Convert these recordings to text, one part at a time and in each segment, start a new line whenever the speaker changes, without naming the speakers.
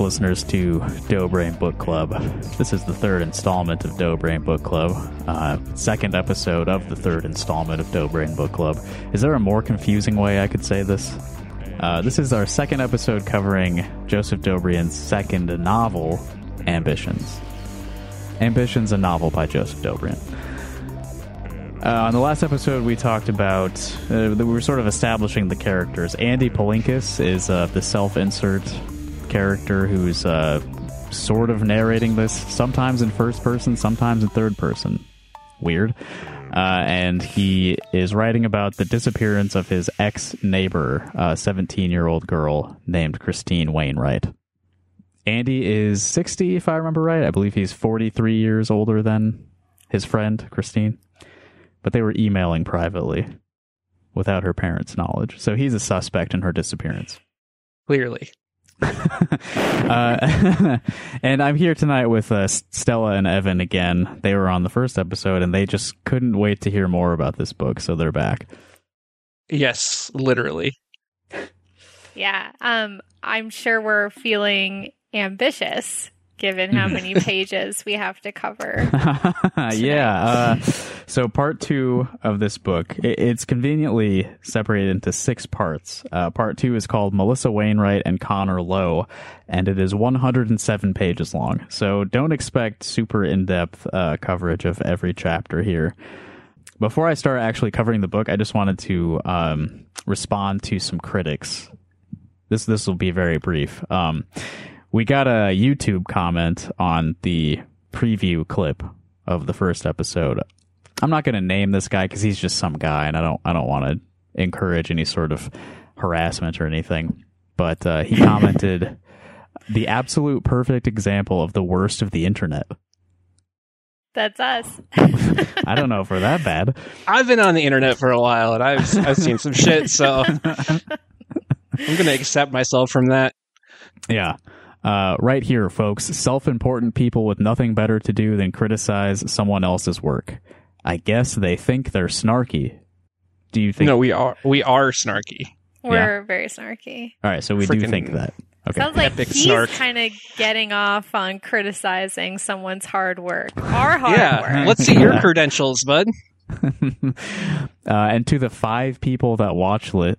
Listeners, to Brain Book Club. This is the third installment of Brain Book Club, uh, second episode of the third installment of Brain Book Club. Is there a more confusing way I could say this? Uh, this is our second episode covering Joseph Dobrian's second novel, Ambitions. Ambitions, a novel by Joseph Dobrian. Uh, on the last episode, we talked about uh, we were sort of establishing the characters. Andy Palinkas is uh, the self-insert character who's uh, sort of narrating this, sometimes in first person, sometimes in third person. Weird. Uh, and he is writing about the disappearance of his ex neighbor, a 17 year old girl named Christine Wainwright. Andy is 60, if I remember right. I believe he's 43 years older than his friend, Christine but they were emailing privately without her parents' knowledge. So he's a suspect in her disappearance.
Clearly.
uh, and I'm here tonight with uh, Stella and Evan again. They were on the first episode and they just couldn't wait to hear more about this book, so they're back.
Yes, literally.
Yeah, um, I'm sure we're feeling ambitious given how many pages we have to cover.
yeah. Uh, so, part two of this book, it's conveniently separated into six parts. Uh, part two is called Melissa Wainwright and Connor Lowe, and it is 107 pages long. So, don't expect super in depth uh, coverage of every chapter here. Before I start actually covering the book, I just wanted to um, respond to some critics. This this will be very brief. Um, we got a YouTube comment on the preview clip of the first episode. I'm not going to name this guy because he's just some guy, and I don't I don't want to encourage any sort of harassment or anything. But uh, he commented the absolute perfect example of the worst of the internet.
That's us.
I don't know if we're that bad.
I've been on the internet for a while, and I've I've seen some shit, so I'm going to accept myself from that.
Yeah. Uh, right here, folks. Self important people with nothing better to do than criticize someone else's work. I guess they think they're snarky. Do you think?
No, we are. We are snarky.
We're yeah. very snarky.
All right, so we Freaking do think that.
Okay. Sounds like Epic he's kind of getting off on criticizing someone's hard work. Our hard
yeah.
work.
Let's see your credentials, bud.
uh, and to the five people that watch lit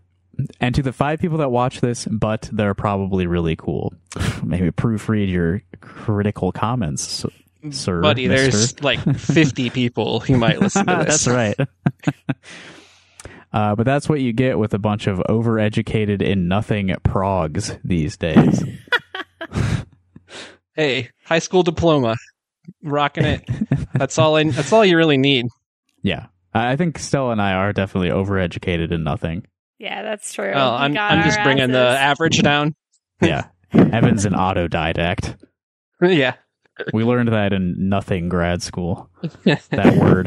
and to the five people that watch this, but they're probably really cool. Maybe proofread your critical comments, sir.
Buddy, mister. there's like 50 people who might listen to
this. that's right. uh, but that's what you get with a bunch of overeducated in nothing progs these days.
hey, high school diploma, rocking it. That's all. I, that's all you really need.
Yeah, I think Stella and I are definitely overeducated in nothing.
Yeah, that's true.
Well, I'm, I'm just bringing asses. the average down.
yeah. Evan's an autodidact.
Yeah.
We learned that in nothing grad school. that word.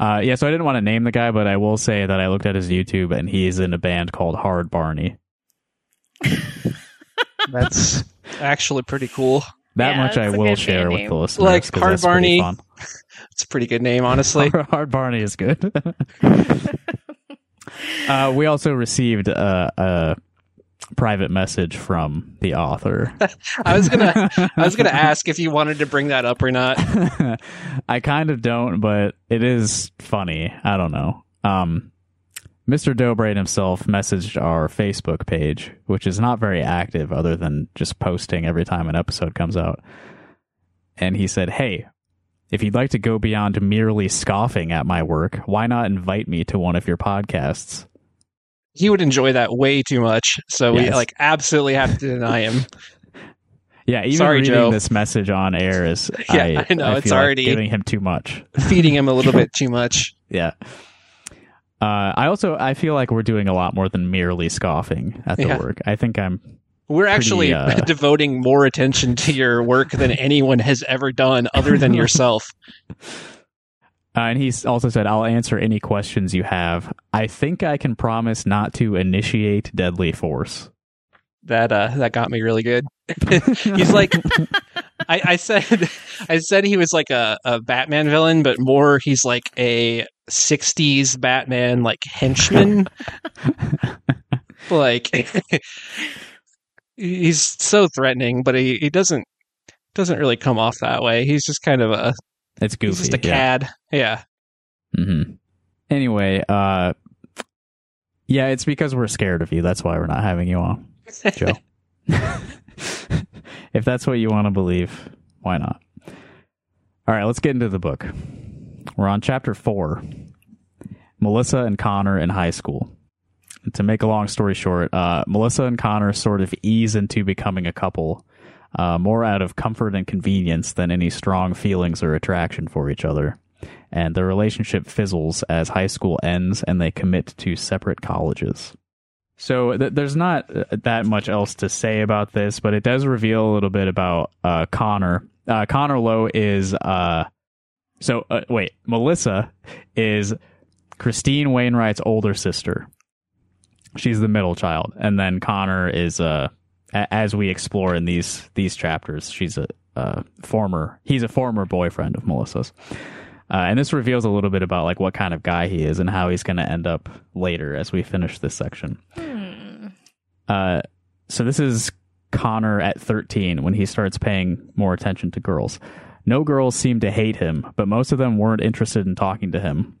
uh, yeah, so I didn't want to name the guy, but I will say that I looked at his YouTube and he's in a band called Hard Barney.
That's actually pretty cool.
That yeah, much I will share with the listeners.
Like Hard Barney. It's a pretty good name, honestly.
Hard, Hard Barney is good. Uh, we also received a, a, private message from the author.
I was gonna, I was gonna ask if you wanted to bring that up or not.
I kind of don't, but it is funny. I don't know. Um, Mr. Dobrian himself messaged our Facebook page, which is not very active, other than just posting every time an episode comes out. And he said, "Hey, if you'd like to go beyond merely scoffing at my work, why not invite me to one of your podcasts?
He would enjoy that way too much, so yes. we like absolutely have to deny him.
Yeah, even Sorry, reading Joe. this message on air is
yeah, I, I know I it's already
like giving him too much,
feeding him a little bit too much.
Yeah. Uh, I also I feel like we're doing a lot more than merely scoffing at the yeah. work. I think I'm
we're actually uh, devoting more attention to your work than anyone has ever done other than yourself.
Uh, and he's also said, I'll answer any questions you have. I think I can promise not to initiate deadly force.
That uh that got me really good. he's like I, I said I said he was like a, a Batman villain, but more he's like a sixties Batman like henchman. like he's so threatening, but he, he doesn't doesn't really come off that way. He's just kind of a
It's goofy.
he's just a
yeah.
cad. Yeah.
hmm Anyway, uh, yeah, it's because we're scared of you. That's why we're not having you on, Joe. if that's what you want to believe, why not? All right, let's get into the book. We're on chapter four. Melissa and Connor in high school. To make a long story short, uh, Melissa and Connor sort of ease into becoming a couple, uh, more out of comfort and convenience than any strong feelings or attraction for each other. And their relationship fizzles as high school ends and they commit to separate colleges. So th- there's not uh, that much else to say about this, but it does reveal a little bit about uh, Connor. Uh, Connor Lowe is uh, so uh, wait, Melissa is Christine Wainwright's older sister. She's the middle child, and then Connor is uh, a- as we explore in these these chapters, she's a, uh former he's a former boyfriend of Melissa's. Uh, and this reveals a little bit about like what kind of guy he is and how he's going to end up later as we finish this section.
Hmm.
Uh, so this is Connor at 13 when he starts paying more attention to girls. No girls seemed to hate him, but most of them weren't interested in talking to him.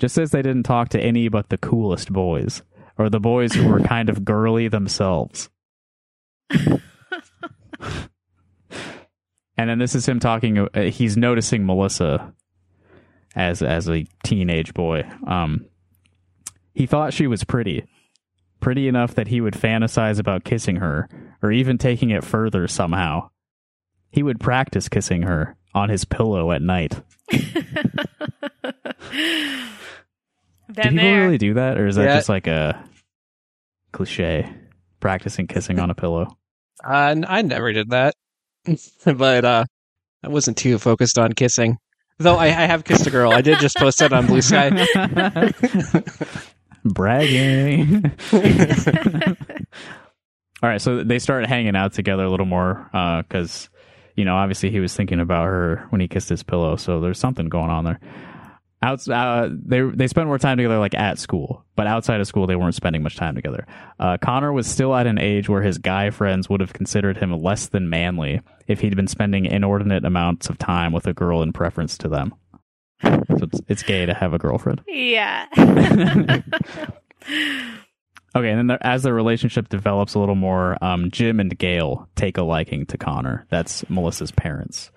Just as they didn't talk to any but the coolest boys, or the boys who were kind of girly themselves. and then this is him talking. Uh, he's noticing Melissa as as a teenage boy. Um, he thought she was pretty, pretty enough that he would fantasize about kissing her, or even taking it further somehow. He would practice kissing her on his pillow at night. Do people
there.
really do that, or is that
Yeah.
just like a cliche? Practicing kissing on a pillow.
Uh, n- I never did that, but uh, I wasn't too focused on kissing. Though I, I have kissed a girl. I did just post that on Bluesky.
Bragging. All right, so they start hanging out together a little more because, you know, obviously he was thinking about her when he kissed his pillow. So there's something going on there. Outs, uh, they they spent more time together like at school, but outside of school they weren't spending much time together. Uh, Connor was still at an age where his guy friends would have considered him less than manly if he'd been spending inordinate amounts of time with a girl in preference to them. So it's, it's gay to have a girlfriend.
Yeah.
Okay, and then there, as the relationship develops a little more, um, Jim and Gail take a liking to Connor. That's Melissa's parents,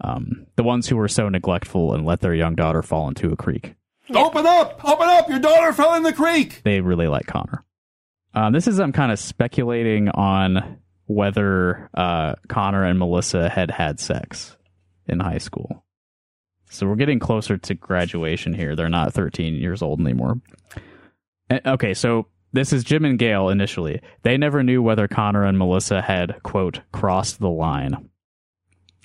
um, the ones who were so neglectful and let their young daughter fall into a creek.
Open up! Open up! Your daughter fell in the creek!
They really like Connor. Um, this is I'm kind of speculating on whether uh, Connor and Melissa had had sex in high school. So we're getting closer to graduation here. They're not 13 years old anymore. Eh, Okay, so this is Jim and Gail initially. They never knew whether Connor and Melissa had, quote, crossed the line.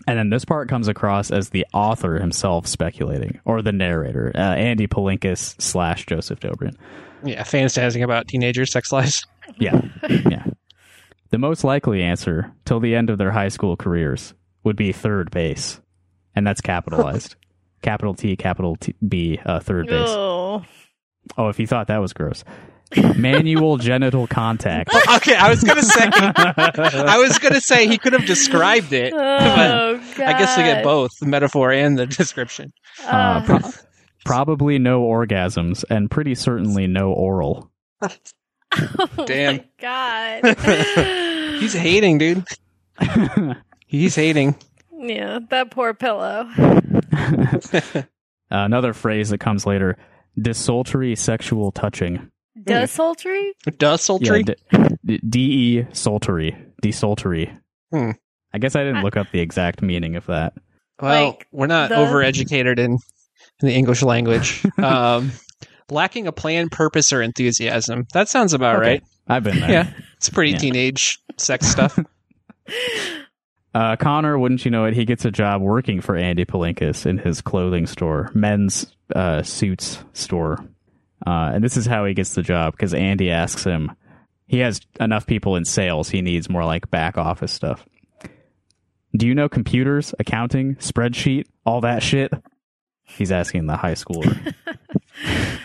And then this part comes across as the author himself speculating, or the narrator, uh, Andy Palinkas slash Joseph Dobrian.
Yeah, fantasizing about teenagers' sex lives.
Yeah. yeah. The most likely answer till the end of their high school careers would be third base. And that's capitalized. capital T, capital T, B, uh, third base.
Oh.
Oh, if you thought that was gross. Manual genital contact.
Okay, I was gonna say, I was gonna say he could have described it, but
Oh, God.
I guess we get both the metaphor and the description.
Uh,
Uh,
pro- probably no orgasms and pretty certainly no oral.
oh
Damn.
my God.
He's hating, dude. He's hating.
yeah, that poor pillow.
Another phrase that comes later desultory sexual touching.
Desultory?
Desultory.
Yeah, d- D-E sultry. Desultory.
Hmm.
I guess I didn't look up the exact meaning of that.
well,
like
we're not
the-
overeducated in, in the English language. Um, lacking a plan, purpose, or enthusiasm. That sounds about
Okay.
right.
I've been there.
Yeah, it's pretty
Yeah.
teenage sex stuff.
Uh, Connor, wouldn't you know it, he gets a job working for Andy Palinkas in his clothing store, men's uh, suits store. Uh, and this is how he gets the job because Andy asks him, he has enough people in sales, he needs more like back office stuff. Do you know computers, accounting, spreadsheet, all that shit? He's asking the high schooler.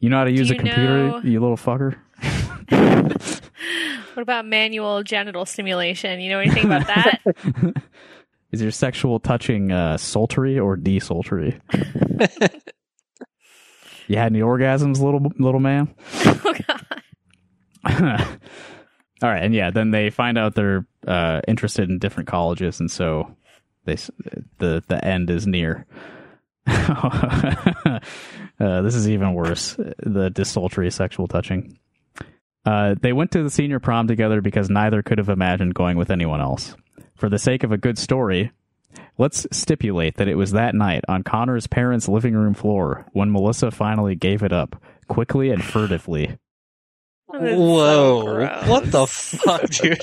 you know how to use a computer,
know-
you little fucker?
What about manual genital stimulation? You know anything about that?
Is your sexual touching uh, sultry or desultry? You had any orgasms, little little man?
oh god.
All right, and yeah, then they find out they're uh, interested in different colleges, and so they the the end is near. uh, this is even worse. The desultory sexual touching. Uh, they went to the senior prom together because neither could have imagined going with anyone else. For the sake of a good story, let's stipulate that it was that night on Connor's parents' living room floor when Melissa finally gave it up, quickly and furtively.
That's so
Whoa. what the fuck, dude?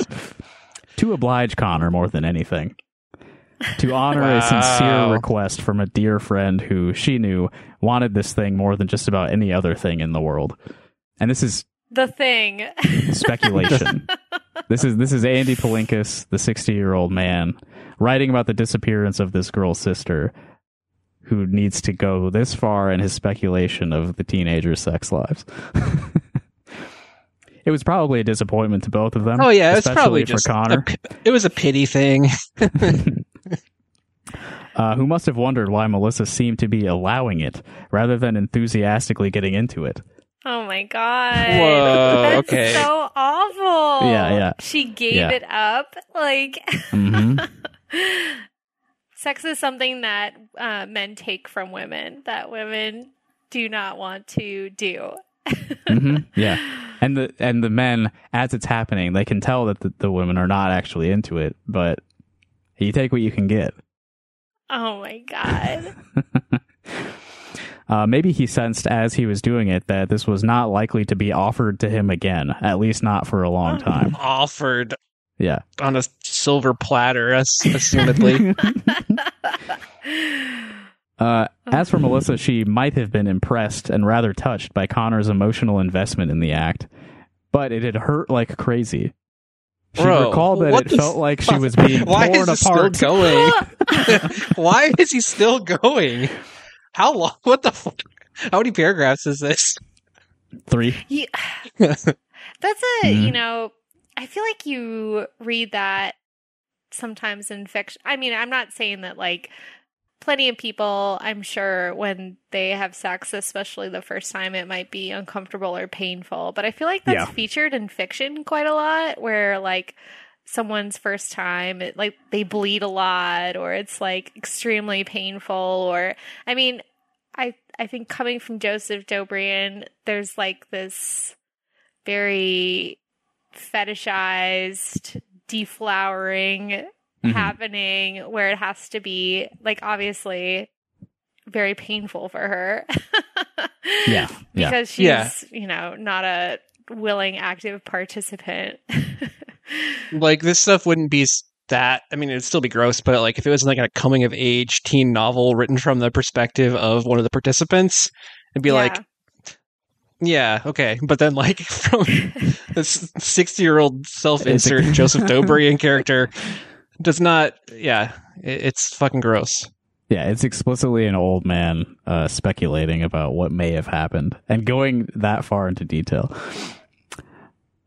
to oblige Connor more than anything. To honor a sincere request from a dear friend who she knew wanted this thing more than just about any other thing in the world. And this is
The thing.
speculation. this is this is Andy Palinkas, the 60-year-old man, writing about the disappearance of this girl's sister who needs to go this far in his speculation of the teenagers' sex lives. it was probably a disappointment to both of them.
Oh yeah, it's
especially
probably
for
just
Connor.
a it was a pity thing.
uh, who must have wondered why Melissa seemed to be allowing it rather than enthusiastically getting into it.
Oh my god.
Whoa,
That's
okay.
so awful.
Yeah, yeah.
She gave
Yeah.
it up. Like
hmm
sex is something that uh, men take from women that women do not want to do.
hmm Yeah, and the and the men, as it's happening, they can tell that the, the women are not actually into it, but you take what you can get.
Oh my god.
Uh, maybe he sensed as he was doing it that this was not likely to be offered to him again, at least not for a long time.
Offered
Yeah.
on a silver platter, as assumedly.
Uh, as for Melissa, she might have been impressed and rather touched by Connor's emotional investment in the act, but it had hurt like crazy. She
Bro,
recalled that it
the
felt like she was being
Why
torn
is he
apart.
still going? Why is he still going? How long? What the fuck? How many paragraphs is this?
Three.
Yeah. That's a,
Mhm.
you know, I feel like you read that sometimes in fiction. I mean, I'm not saying that like plenty of people, I'm sure when they have sex, especially the first time, it might be uncomfortable or painful, but I feel like that's
Yeah.
featured in fiction quite a lot where like someone's first time it like they bleed a lot or it's like extremely painful or I mean I I think coming from Joseph Dobrian there's like this very fetishized deflowering
Mhm.
happening where it has to be like obviously very painful for her
Yeah. Yeah.
because she's
Yeah.
you know not a willing active participant
Like this stuff wouldn't be that. I mean, it'd still be gross, but like if it was like a coming of age teen novel written from the perspective of one of the participants, it'd be like, yeah, okay. But then like from this sixty-year-old self-insert
It's a-
Joseph Dobrian character does not. Yeah, it, it's fucking gross.
Yeah, it's explicitly an old man uh, speculating about what may have happened and going that far into detail.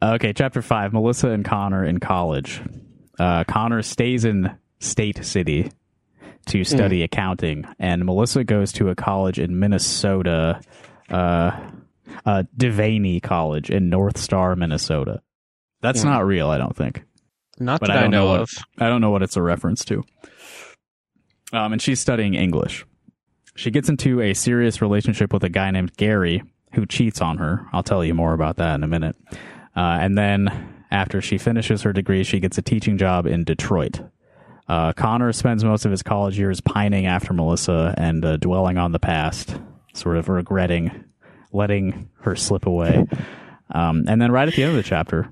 Okay, chapter five Melissa and Connor in college. Uh, Connor stays in State City to study accounting, and Melissa goes to a college in Minnesota, uh, uh, Devaney College in North Star, Minnesota. That's
Hmm.
not real, I don't think.
Not
But
that
I
I,
don't know
know
what-
of.
I don't know what it's a reference to. Um, and she's studying English. She gets into a serious relationship with a guy named Gary who cheats on her. I'll tell you more about that in a minute. Uh, and then after she finishes her degree, she gets a teaching job in Detroit. Uh, Connor spends most of his college years pining after Melissa and uh, dwelling on the past, sort of regretting letting her slip away. Um, and then right at the end of the chapter,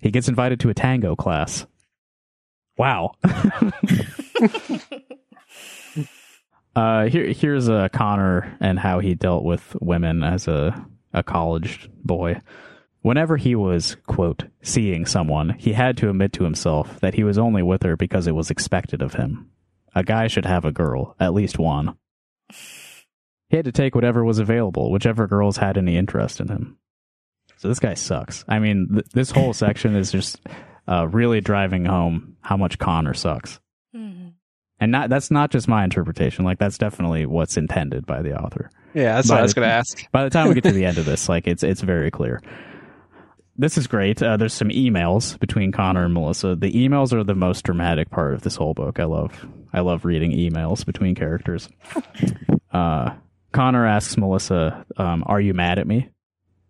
he gets invited to a tango class. Wow. uh, here, here's uh, Connor and how he dealt with women as a, a college boy. Whenever he was, quote, seeing someone, he had to admit to himself that he was only with her because it was expected of him. A guy should have a girl, at least one. He had to take whatever was available, whichever girls had any interest in him. So this guy sucks. I mean, th- this whole section is just uh, really driving home how much Connor sucks.
Mhm.
And not that's not just my interpretation. Like that's definitely what's intended by the author.
Yeah, that's
By
what I was going to ask.
By the time we get to the end of this, like it's it's very clear. This is great. Uh, there's some emails between Connor and Melissa. The emails are the most dramatic part of this whole book. I love I love reading emails between characters. Uh, Connor asks Melissa, um, "Are you mad at me?"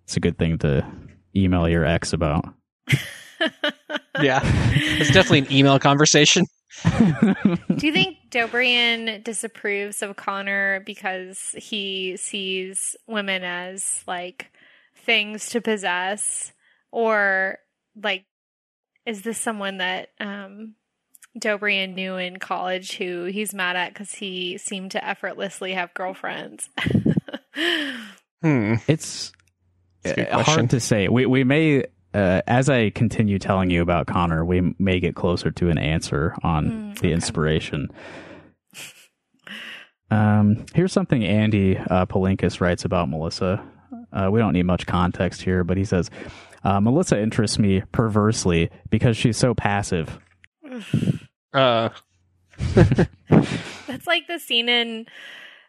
It's a good thing to email your ex about.
Yeah, it's definitely an email conversation.
Do you think Dobrian disapproves of Connor because he sees women as like things to possess, or like is this someone that um, Dobrian knew in college who he's mad at because he seemed to effortlessly have girlfriends?
Hmm.
It's
That's a good
uh, hard to say. We we may uh, as I continue telling you about Connor, we may get closer to an answer on
Mm,
the
okay.
inspiration. Um, here's something Andy uh, Palinkas writes about Melissa. Uh, we don't need much context here, but he says uh, Melissa interests me perversely because she's so passive.
Uh,
That's like the scene in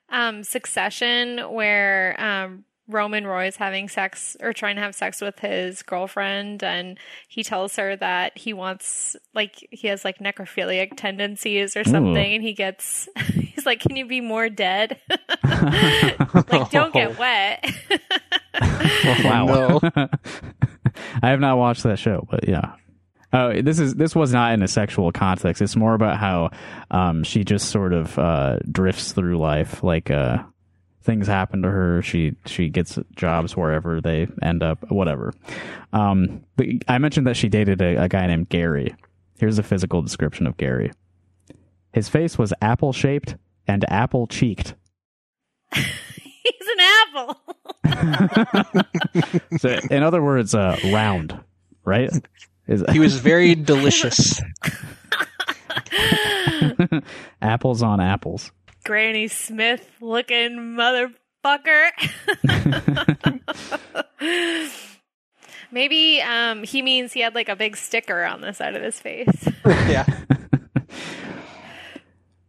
um, Succession where um, Roman Roy's having sex or trying to have sex with his girlfriend, and he tells her that he wants, like, he has like necrophiliac tendencies or something,
Ooh.
and he gets, he's like, "Can you be more dead? like, don't get wet."
wow.
no.
I have not watched that show, but yeah. Oh, this is this was not in a sexual context. It's more about how um, she just sort of uh, drifts through life. Like uh, things happen to her. She she gets jobs wherever they end up. Whatever. Um, but I mentioned that she dated a, a guy named Gary. Here's a physical description of Gary. His face was apple shaped and apple cheeked.
he's an apple.
So, in other words, uh, round, right? Is
he was very delicious.
apples on apples.
Granny Smith looking motherfucker. Maybe um, he means he had like a big sticker on the side of his face.
yeah.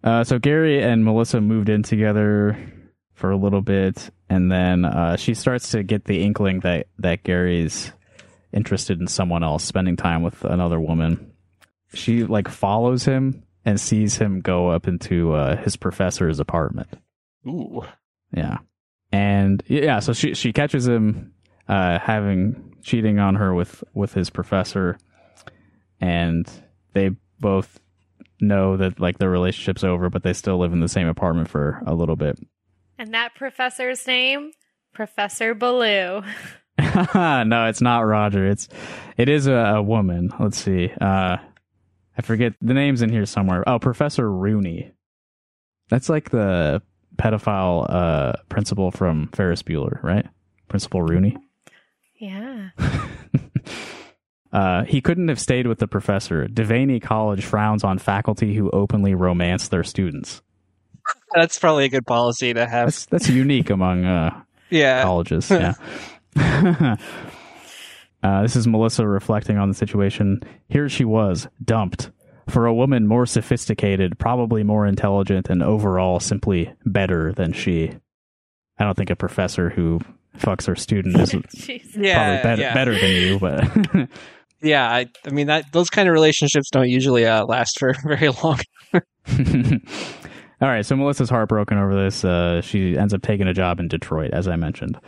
Uh, so Gary and Melissa moved in together for a little bit, and then uh, she starts to get the inkling that that Gary's interested in someone else, spending time with another woman. She like follows him and sees him go up into uh, his professor's apartment.
Ooh.
Yeah. And yeah, so she she catches him uh having cheating on her with with his professor and they both know that like their relationship's over but they still live in the same apartment for a little bit.
and that professor's name? Professor Baloo.
no, it's not Roger. It's it is a, a woman. Let's see. Uh I forget the name's in here somewhere. Oh, Professor Rooney. That's like the pedophile uh principal from Ferris Bueller, right? Principal Rooney.
Yeah.
Uh, he couldn't have stayed with the professor. Devaney College frowns on faculty who openly romance their students.
That's probably a good policy to have.
That's that's unique among uh,
Yeah.
colleges. Yeah. uh, this is Melissa reflecting on the situation. Here she was, dumped. For a woman more sophisticated, probably more intelligent, and overall simply better than she. I don't think a professor who fucks her student is
Yeah.
probably better,
yeah.
better than you, but
Yeah. I, I mean, that those kind of relationships don't usually uh, last for very long.
All right, so Melissa's heartbroken over this. Uh, she ends up taking a job in Detroit, as I mentioned.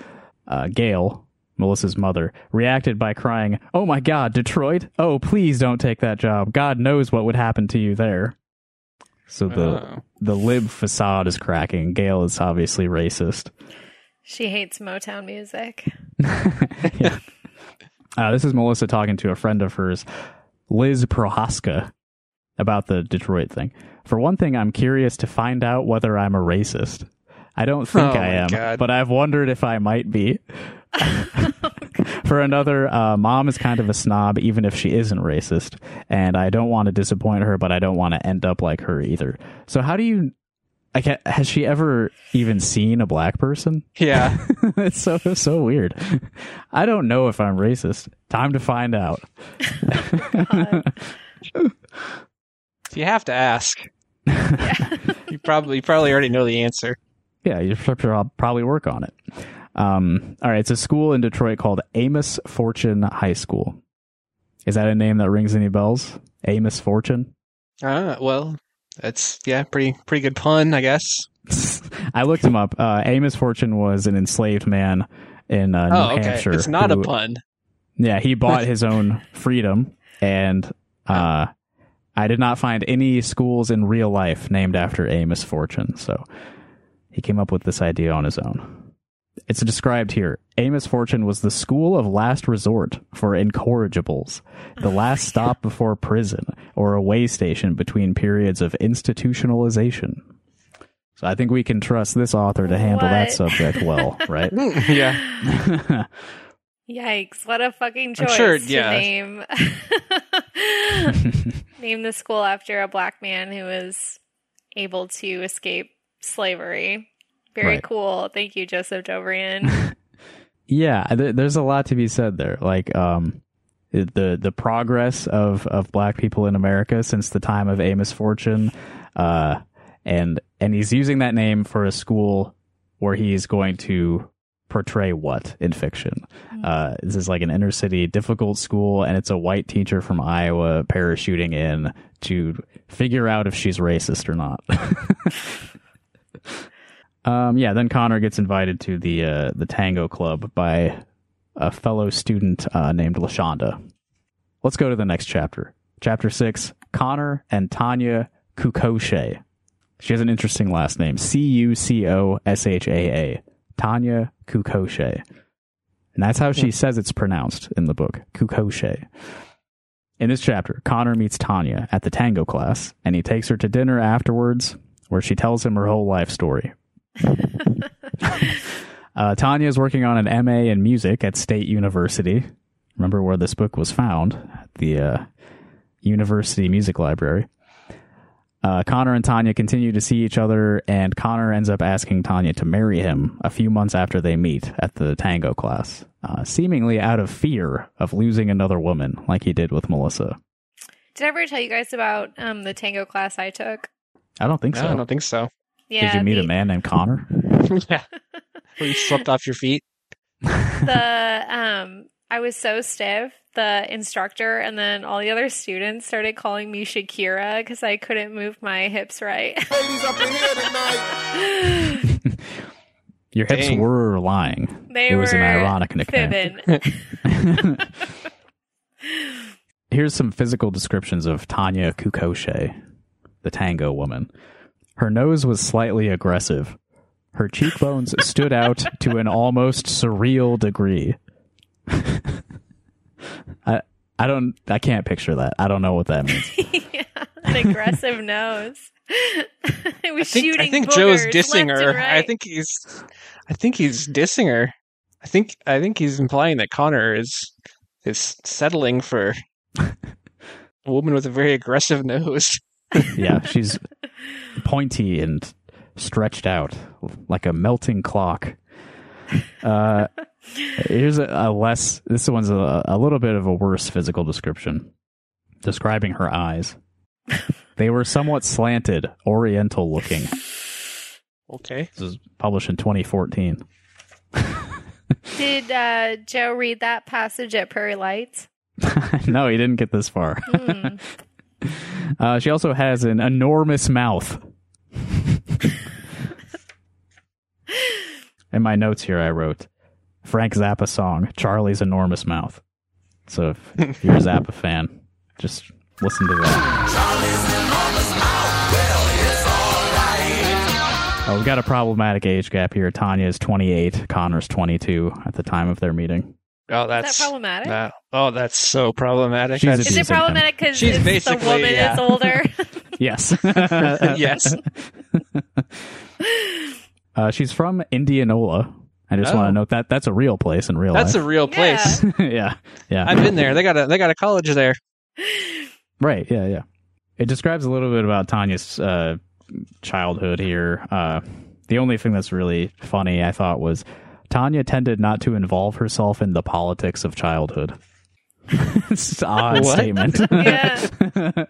Uh, Gail, Melissa's mother, reacted by crying, "Oh my God, Detroit! Oh, please don't take that job. God knows what would happen to you there." So the
Oh.
the lib facade is cracking. Gail is obviously racist.
She hates Motown music.
yeah. Uh, this is Melissa talking to a friend of hers, Liz Prohaska, about the Detroit thing. For one thing, I'm curious to find out whether I'm a racist. I don't think
Oh
I am,
God.
but I've wondered if I might be. For another, uh, mom is kind of a snob, even if she isn't racist, and I don't want to disappoint her, but I don't want to end up like her either. So, how do you I can't, has she ever even seen a black person?
Yeah.
it's so so weird. I don't know if I'm racist. Time to find out.
you have to ask. you probably you probably already know the answer.
Yeah, you should probably work on it. Um, all right, it's a school in Detroit called Amos Fortune High School. Is that a name that rings any bells? Amos Fortune.
Ah, well, that's yeah, pretty pretty good pun, I guess.
I looked him up. Uh, Amos Fortune was an enslaved man in uh, New
oh, okay.
Hampshire.
It's not
who,
a pun.
Yeah, he bought his own freedom, and uh, I did not find any schools in real life named after Amos Fortune. So he came up with this idea on his own. It's described here. Amos Fortune was the school of last resort for incorrigibles, the last stop before prison, or a way station between periods of institutionalization. So I think we can trust this author to handle
What?
that subject well, right?
yeah.
Yikes! What a fucking choice
sure-
to
yeah.
name name the school after a black man who was able to escape slavery. Very
Right.
cool. Thank you, Joseph Dobrian.
yeah, th- there's a lot to be said there. Like um the the progress of of black people in America since the time of Amos Fortune uh and and he's using that name for a school where he's going to portray what in fiction. Uh this is like an inner city difficult school and it's a white teacher from Iowa parachuting in to figure out if she's racist or not. Um, yeah, then Connor gets invited to the uh, the tango club by a fellow student uh, named Lashonda. Let's go to the next chapter. Chapter six: Connor and Tanya Kukoshe. She has an interesting last name: C U C O S H A A. Tanya Kukoshe, and that's how she says it's pronounced in the book. Kukoshe. In this chapter, Connor meets Tanya at the tango class, and he takes her to dinner afterwards, where she tells him her whole life story. uh, Tanya is working on an MA in music at State University. Remember where this book was found? At the uh, University Music Library. Uh, Connor and Tanya continue to see each other, and Connor ends up asking Tanya to marry him a few months after they meet at the tango class, uh, seemingly out of fear of losing another woman, like he did with Melissa.
Did I ever tell you guys about um, the tango class I took?
I don't think
No,
so.
I don't think so.
Yeah,
Did you meet
the,
a man named Connor?
yeah. Where you slept off your feet.
the um I was so stiff. The instructor and then all the other students started calling me Shakira because I couldn't move my hips right.
Ladies up in here tonight.
Your hips
Dang.
were lying.
They
it was an ironic nickname. Here's some physical descriptions of Tanya Kukoshe, the tango woman. Her nose was slightly aggressive. Her cheekbones stood out to an almost surreal degree. I I don't I can't picture that. I don't know what that means.
yeah, an aggressive nose. it was
I think,
shooting.
I think Joe's dissing her.
and
I think he's I think he's dissing her. I think I think he's implying that Connor is is settling for a woman with a very aggressive nose.
Yeah, she's pointy and stretched out like a melting clock. Uh, here's a, a less. This one's a, a little bit of a worse physical description, describing her eyes. they were somewhat slanted, oriental looking.
Okay.
This was published in 2014.
Did uh, Joe read that passage at Prairie Lights?
no, he didn't get this far.
Hmm.
Uh, she also has an enormous mouth. In my notes here, I wrote Frank Zappa song, Charlie's Enormous Mouth. So if, you're a Zappa fan, just listen to that. Oh, we've got a problematic age gap here. Tanya is 28, Connor's 22 at the time of their meeting.
Oh,
Is
that's
that problematic?
that- oh, that's so problematic.
She's
That's-
Is it problematic because
She's
the woman
yeah.
is older?
Yes.
yes.
Uh, she's from Indianola. I just
Oh.
want to note that that's a real place in real life.
That's a real place.
yeah, yeah.
I've been there. They got a they got a college there.
right, yeah, yeah. It describes a little bit about Tanya's uh, childhood here. Uh, the only thing that's really funny, I thought, was Tanya tended not to involve herself in the politics of childhood. it's an odd statement.
Yeah.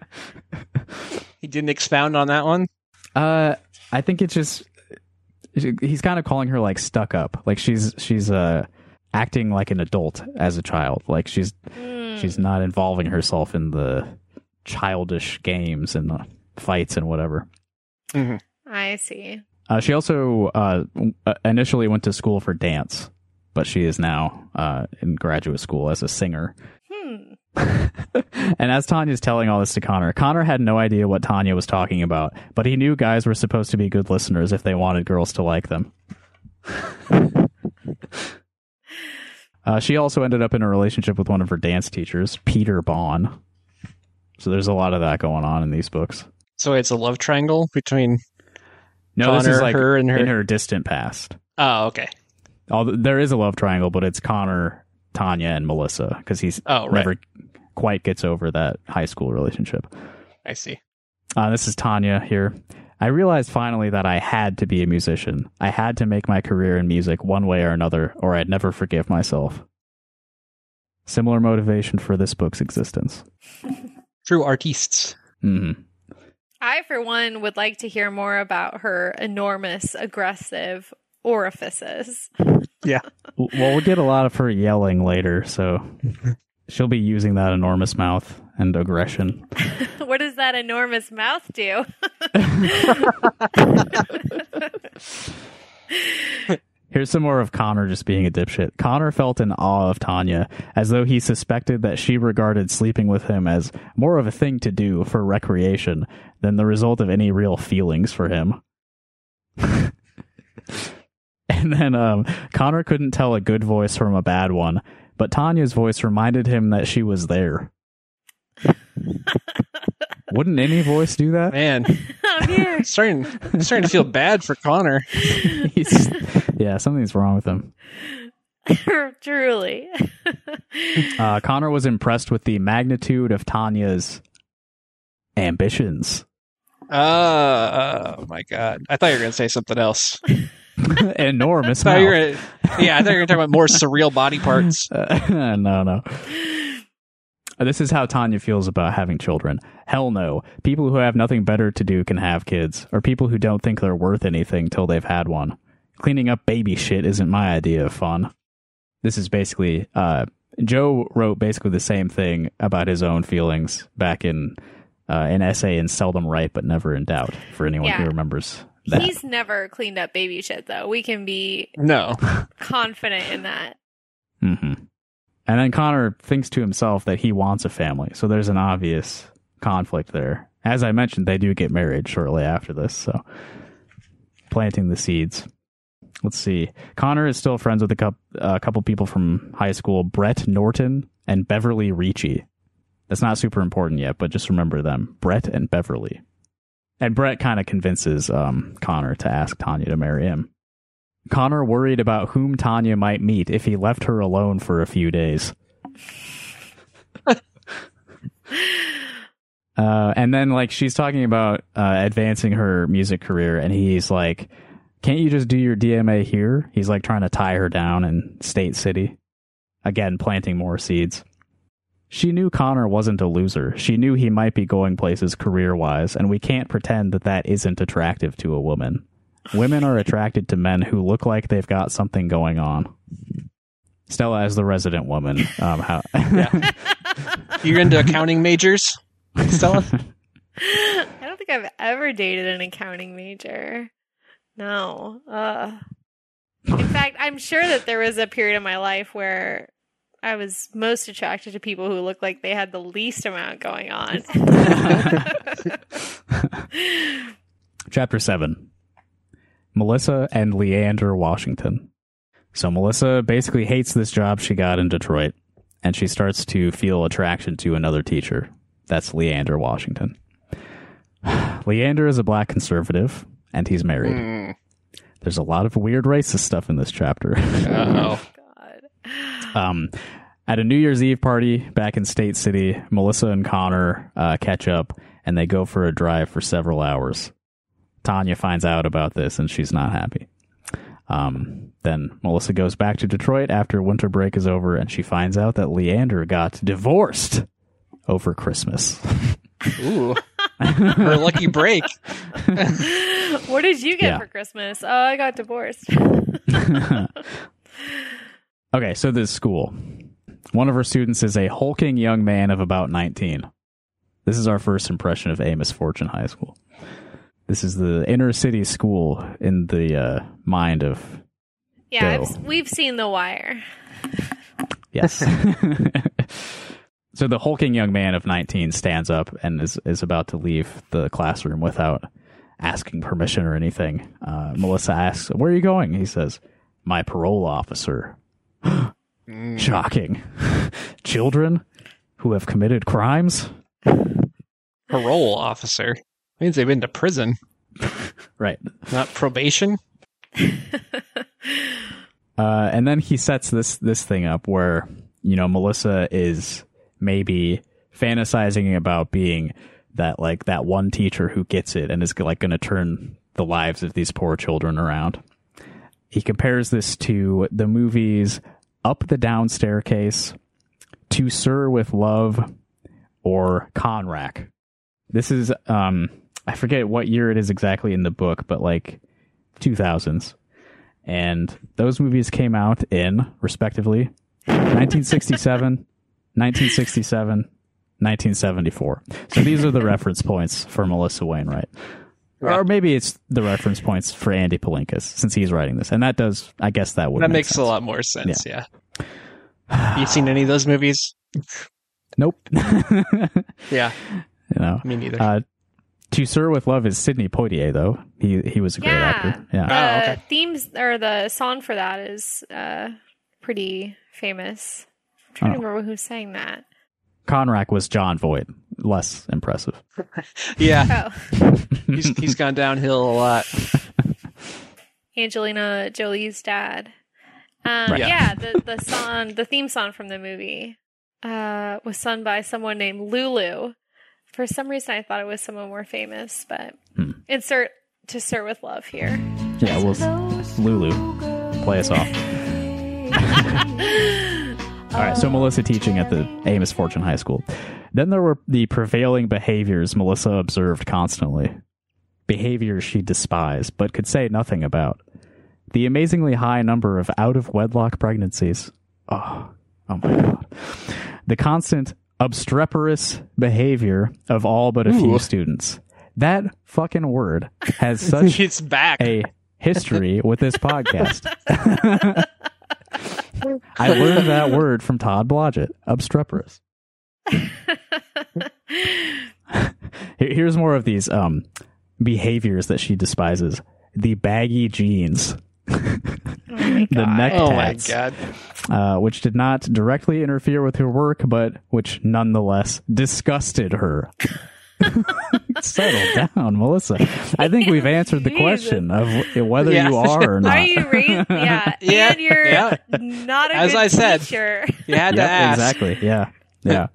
He didn't expound on that one.
Uh, I think it's just he's kind of calling her like stuck up. Like she's she's uh acting like an adult as a child. Like she's
Hmm.
she's not involving herself in the childish games and uh, fights and whatever.
I see.
Uh, she also uh, uh, initially went to school for dance, but she is now uh, in graduate school as a singer.
Hmm.
and as Tanya's telling all this to Connor, Connor had no idea what Tanya was talking about, but he knew guys were supposed to be good listeners if they wanted girls to like them. uh, she also ended up in a relationship with one of her dance teachers, Peter Bond. So there's a lot of that going on in these books.
So it's a love triangle between.
No, this
Connor,
is like
her, and her-
in her distant past.
Oh, okay.
Although there is a love triangle, but it's Connor, Tanya, and Melissa because he's
Oh, right.
never quite gets over that high school relationship.
I see.
Uh, this is Tanya here. I realized finally that I had to be a musician. I had to make my career in music one way or another, or I'd never forgive myself. Similar motivation for this book's existence.
True artistes.
hmm
I, for one, would like to hear more about her enormous, aggressive orifices. Yeah.
Well, we'll get a lot of her yelling later, so she'll be using that enormous mouth and aggression.
what does that enormous mouth do?
Here's some more of Connor just being a dipshit. Connor felt in awe of Tanya, as though he suspected that she regarded sleeping with him as more of a thing to do for recreation than the result of any real feelings for him. and then um, Connor couldn't tell a good voice from a bad one, but Tanya's voice reminded him that she was there. Wouldn't any voice do that?
Man,
I'm here.
Starting, starting to feel bad for Connor.
He's, yeah, something's wrong with him.
Truly.
Uh, Connor was impressed with the magnitude of Tanya's ambitions.
Uh, oh my god! I thought you were going to say something else.
Enormous.
I thought you were gonna, yeah, I thought you were going to talk about more surreal body parts.
Uh, no, no. This is how Tanya feels about having children. Hell no. People who have nothing better to do can have kids, or people who don't think they're worth anything till they've had one. Cleaning up baby shit isn't my idea of fun. This is basically, uh, Joe wrote basically the same thing about his own feelings back in uh, an essay in Seldom Right But Never in Doubt, for anyone who remembers that.
He's never cleaned up baby shit, though. We can be
No,
confident in that.
hmm And then Connor thinks to himself that he wants a family, so there's an obvious conflict there. As I mentioned, they do get married shortly after this, so planting the seeds. Let's see. Connor is still friends with a couple, a couple people from high school, Brett Norton and Beverly Ricci. That's not super important yet, but just remember them, Brett and Beverly. And Brett kind of convinces um, Connor to ask Tanya to marry him. Connor worried about whom Tanya might meet if he left her alone for a few days. uh, and then, like, she's talking about uh, advancing her music career, and he's like, Can't you just do your DMA here? He's like trying to tie her down in State City. Again, planting more seeds. She knew Connor wasn't a loser. She knew he might be going places career wise, and we can't pretend that that isn't attractive to a woman. Women are attracted to men who look like they've got something going on. Stella, as the resident woman, um, how,
you're into accounting majors, Stella.
I don't think I've ever dated an accounting major. No. Uh. In fact, I'm sure that there was a period in my life where I was most attracted to people who looked like they had the least amount going on.
Chapter 7 Melissa and Leander Washington. So, Melissa basically hates this job she got in Detroit, and she starts to feel attraction to another teacher. That's Leander Washington. Leander is a black conservative, and he's married.
Mm.
There's a lot of weird racist stuff in this chapter.
Uh-oh.
God.
Um, at a New Year's Eve party back in State City, Melissa and Connor uh, catch up and they go for a drive for several hours. Tanya finds out about this and she's not happy. Um, then Melissa goes back to Detroit after winter break is over and she finds out that Leander got divorced over Christmas.
Ooh. Her lucky break.
what did you get
Yeah.
for Christmas? Oh, I got divorced.
okay, so this school. One of her students is a hulking young man of about 19. This is our first impression of Amos Fortune High School. This is the inner city school in the uh, mind of
yeah, I've, we've seen The Wire.
Yes. So the hulking young man of 19 stands up and is, is about to leave the classroom without asking permission or anything. Uh, Melissa asks, Where are you going? He says, My parole officer. Shocking. Children who have committed crimes?
Parole officer. Means they've been to prison,
Right.
not probation.
Uh, and then he sets this this thing up where you know Melissa is maybe fantasizing about being that like that one teacher who gets it and is like going to turn the lives of these poor children around. He compares this to the movies Up the Down Staircase, To Sir with Love, or Conrack. This is um I forget what year it is exactly in the book, but like 2000s and those movies came out in respectively 1967 1967 1974 so these are the reference points for melissa wainwright
Right.
or maybe it's the reference points for andy palinkas since he's writing this and that does i guess that would
That
make
makes a lot more sense. Yeah. you seen any of those movies?
nope
yeah.
you know
me neither.
uh to sir with love is sidney poitier though he he was a great
Yeah.
actor yeah
The
Oh, okay.
themes or the song for that is uh, pretty famous. I'm trying to
Oh.
remember who sang that.
conrack was jon voight less impressive
yeah,
Oh,
he's he's gone downhill a lot.
Angelina Jolie's dad. Um,
Right.
Yeah, the the song, the theme song from the movie, uh, was sung by someone named Lulu. For some reason, I thought it was someone more famous, but
Hmm.
insert to "Sir with Love" here.
yeah well lulu play us off All right, so oh. Melissa teaching at the Amos Fortune High School. Then there were the prevailing behaviors Melissa observed constantly. Behaviors she despised, but could say nothing about. The amazingly high number of out of wedlock pregnancies. Oh, oh my god. The constant obstreperous behavior of all but a few students. That fucking word has such
it's back.
a history with this podcast. I learned that word from Todd Blodgett, obstreperous. Here's more of these um, behaviors that she despises: the baggy jeans,
Oh
the
God.
neck
oh my
tats,
god.
uh, which did not directly interfere with her work, but which nonetheless disgusted her. Settle down, Melissa. I think we've answered the question of whether
Yeah.
you are or not.
Are you raised? Yeah,
Yeah,
and you're
yeah.
not a
As
good
I said.
teacher.
You had to
Yep,
ask.
exactly. Yeah, yeah.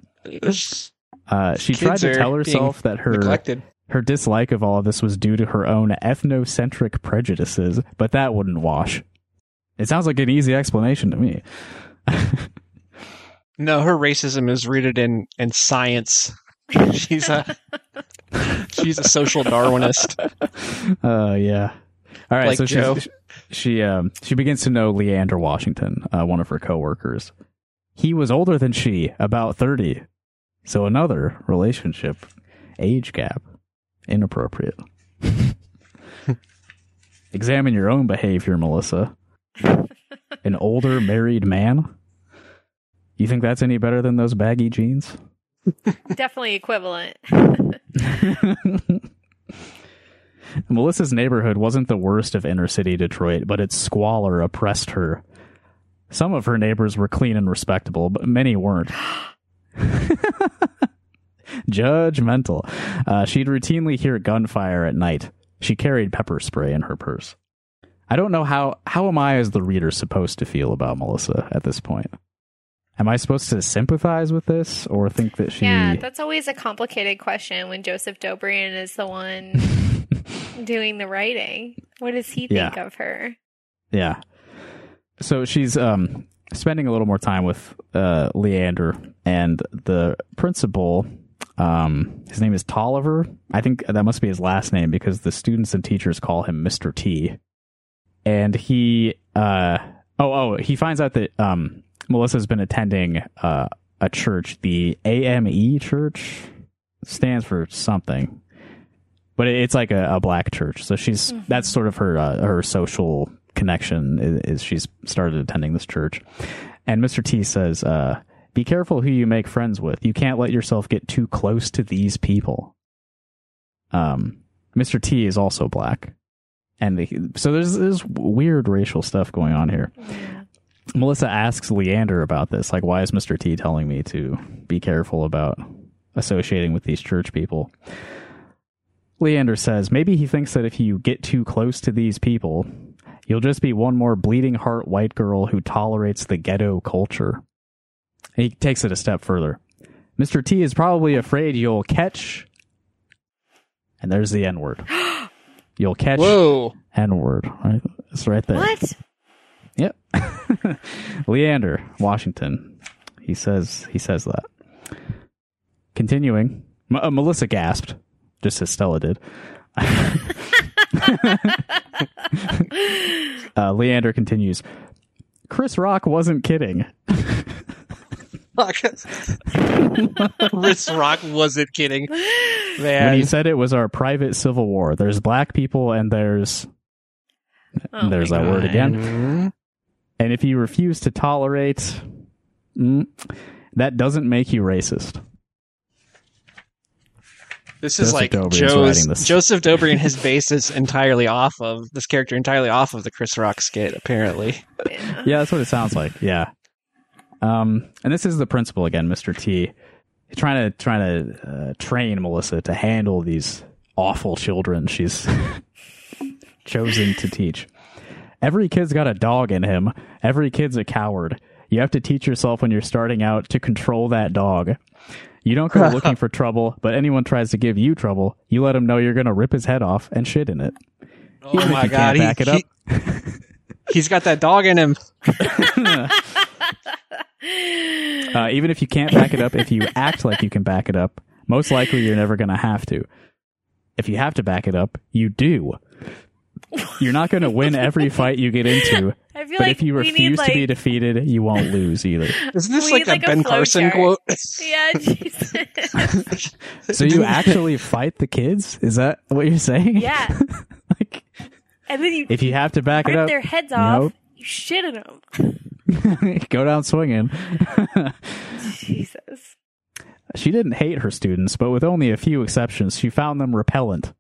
Uh, she
Kids
tried to tell herself that her
Neglected.
her dislike of all of this was due to her own ethnocentric prejudices, but that wouldn't wash. It sounds like an easy explanation to me.
No, her racism is rooted in in science. She's a she's a social Darwinist.
Uh, yeah. All right,
Like
so
Joe.
she's, she um she begins to know Leander Washington, uh, one of her coworkers. He was older than she, about thirty. So another relationship, age gap, inappropriate. Examine your own behavior, Melissa. An older married man. You think that's any better than those baggy jeans?
Definitely equivalent.
Melissa's neighborhood wasn't the worst of inner city Detroit, but its squalor oppressed her. Some of her neighbors were clean and respectable, but many weren't. Judgmental. Uh, she'd routinely hear gunfire at night. She carried pepper spray in her purse. I don't know how how am I as the reader supposed to feel about Melissa at this point? Am I supposed to sympathize with this or think that she
Yeah, that's always a complicated question when Joseph Dobrian is the one doing the writing. What does he
Yeah.
think of her?
Yeah. So she's um spending a little more time with uh Leander and the principal um his name is Tolliver. I think that must be his last name because the students and teachers call him Mr. T. And he uh oh oh he finds out that um Melissa's been attending uh a church, the AME church stands for something. But it's like a, a black church. So she's that's sort of her uh, her social connection is, is she's started attending this church. And Mr. T says, uh, be careful who you make friends with. You can't let yourself get too close to these people. Um, Mr. T is also black. And the, so there's this weird racial stuff going on here. Melissa asks Leander about this. Like, why is Mr. T telling me to be careful about associating with these church people? Leander says maybe he thinks that if you get too close to these people, you'll just be one more bleeding heart white girl who tolerates the ghetto culture. And he takes it a step further. Mr. T is probably afraid you'll catch. And there's the N word. You'll catch
Whoa.
N word. Right? It's right there.
What?
Yep. Leander, Washington. He says he says that. Continuing, M- uh, Melissa gasped, just as Stella did. uh, Leander continues. Chris Rock wasn't kidding.
Chris Rock wasn't kidding.
When
Man.
he said it was our private civil war. There's black people and there's
Oh
there's
my
that word again. And if you refuse to tolerate, mm, that doesn't make you racist.
This is
Joseph
like
Dobrian's
Joe's,
writing this.
Joseph Dobrian has based this entirely off of this character entirely off of the Chris Rock skit, apparently.
Yeah.
Yeah, that's what it sounds like. Yeah. Um, and this is the principal again, Mr. T. Trying to trying to uh, train Melissa to handle these awful children she's chosen to teach. Every kid's got a dog in him. Every kid's a coward. You have to teach yourself when you're starting out to control that dog. You don't go looking for trouble, but anyone tries to give you trouble, you let him know you're going to rip his head off and shit in it.
Oh
Even
my god,
can't back it up.
he, has got that dog in him.
Uh, even if you can't back it up, if you act like you can back it up, most likely you're never going to have to. If you have to back it up, you do. You're not going to win every fight you get into,
I feel
but
like
if you refuse
need,
to be defeated, you won't lose either.
Isn't this like
need,
a
like, a
Ben Carson quote?
Yeah, Jesus.
So you actually fight the kids? Is that what you're saying?
yeah.
like,
And then you
if you have to back it up,
their heads off.
know?
You shit in them.
go down swinging.
Jesus.
She didn't hate her students, but with only a few exceptions, she found them repellent.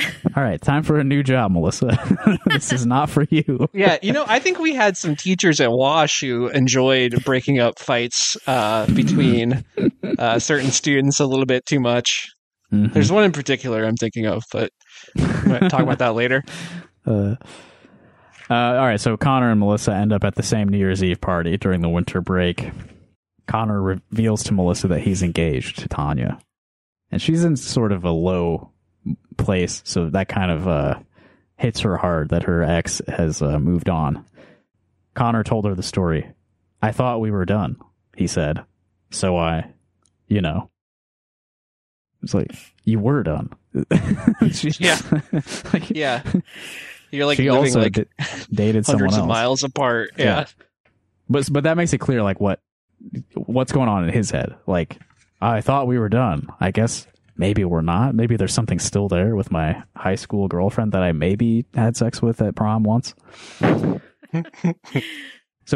All right, time for a new job, Melissa. this is not for you.
Yeah, you know, I think we had some teachers at Wash who enjoyed breaking up fights uh, between uh, certain students a little bit too much.
Mhm.
There's one in particular I'm thinking of, but we'll talk about that later.
Uh, uh, all right, so Connor and Melissa end up at the same New Year's Eve party during the winter break. Connor reveals to Melissa that he's engaged to Tanya, and she's in sort of a low place, so that kind of uh, hits her hard that her ex has uh, moved on. Connor told her the story. I thought we were done, he said. So I, you know, it's like you were done.
Yeah.
like,
Yeah. You're like
she
living
also
like
d- dated someone
hundreds
else.
of miles apart.
Yeah.
Yeah.
But but that makes it clear like what what's going on in his head. Like I thought we were done. I guess maybe we're not. Maybe there's something still there with my high school girlfriend that I maybe had sex with at prom once. so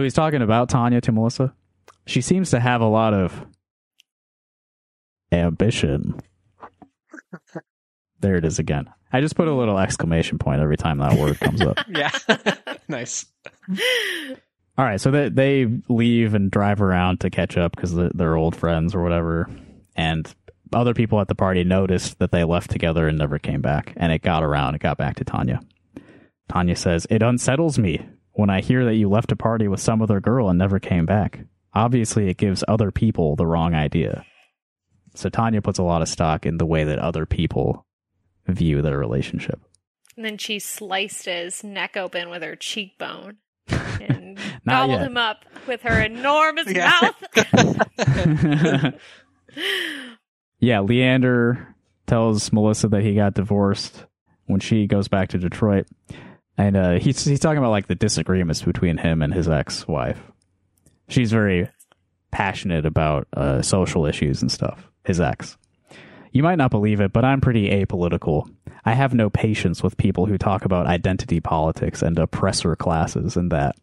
he's talking about Tanya to Melissa. She seems to have a lot of ambition. There it is again. I just put a little exclamation point every time that word comes up.
Yeah. nice.
All right, so they they leave and drive around to catch up because they're, they're old friends or whatever, and other people at the party noticed that they left together and never came back, and it got around. It got back to Tanya. Tanya says, "It unsettles me when I hear that you left a party with some other girl and never came back. Obviously, it gives other people the wrong idea." So Tanya puts a lot of stock in the way that other people view their relationship.
And then she sliced his neck open with her cheekbone and
Not
gobbled
yet.
him up with her enormous mouth.
yeah, Leander tells Melissa that he got divorced when she goes back to Detroit. And uh, he's he's talking about like the disagreements between him and his ex-wife. She's very passionate about uh, social issues and stuff. His ex. You might not believe it, but I'm pretty apolitical. I have no patience with people who talk about identity politics and oppressor classes and that.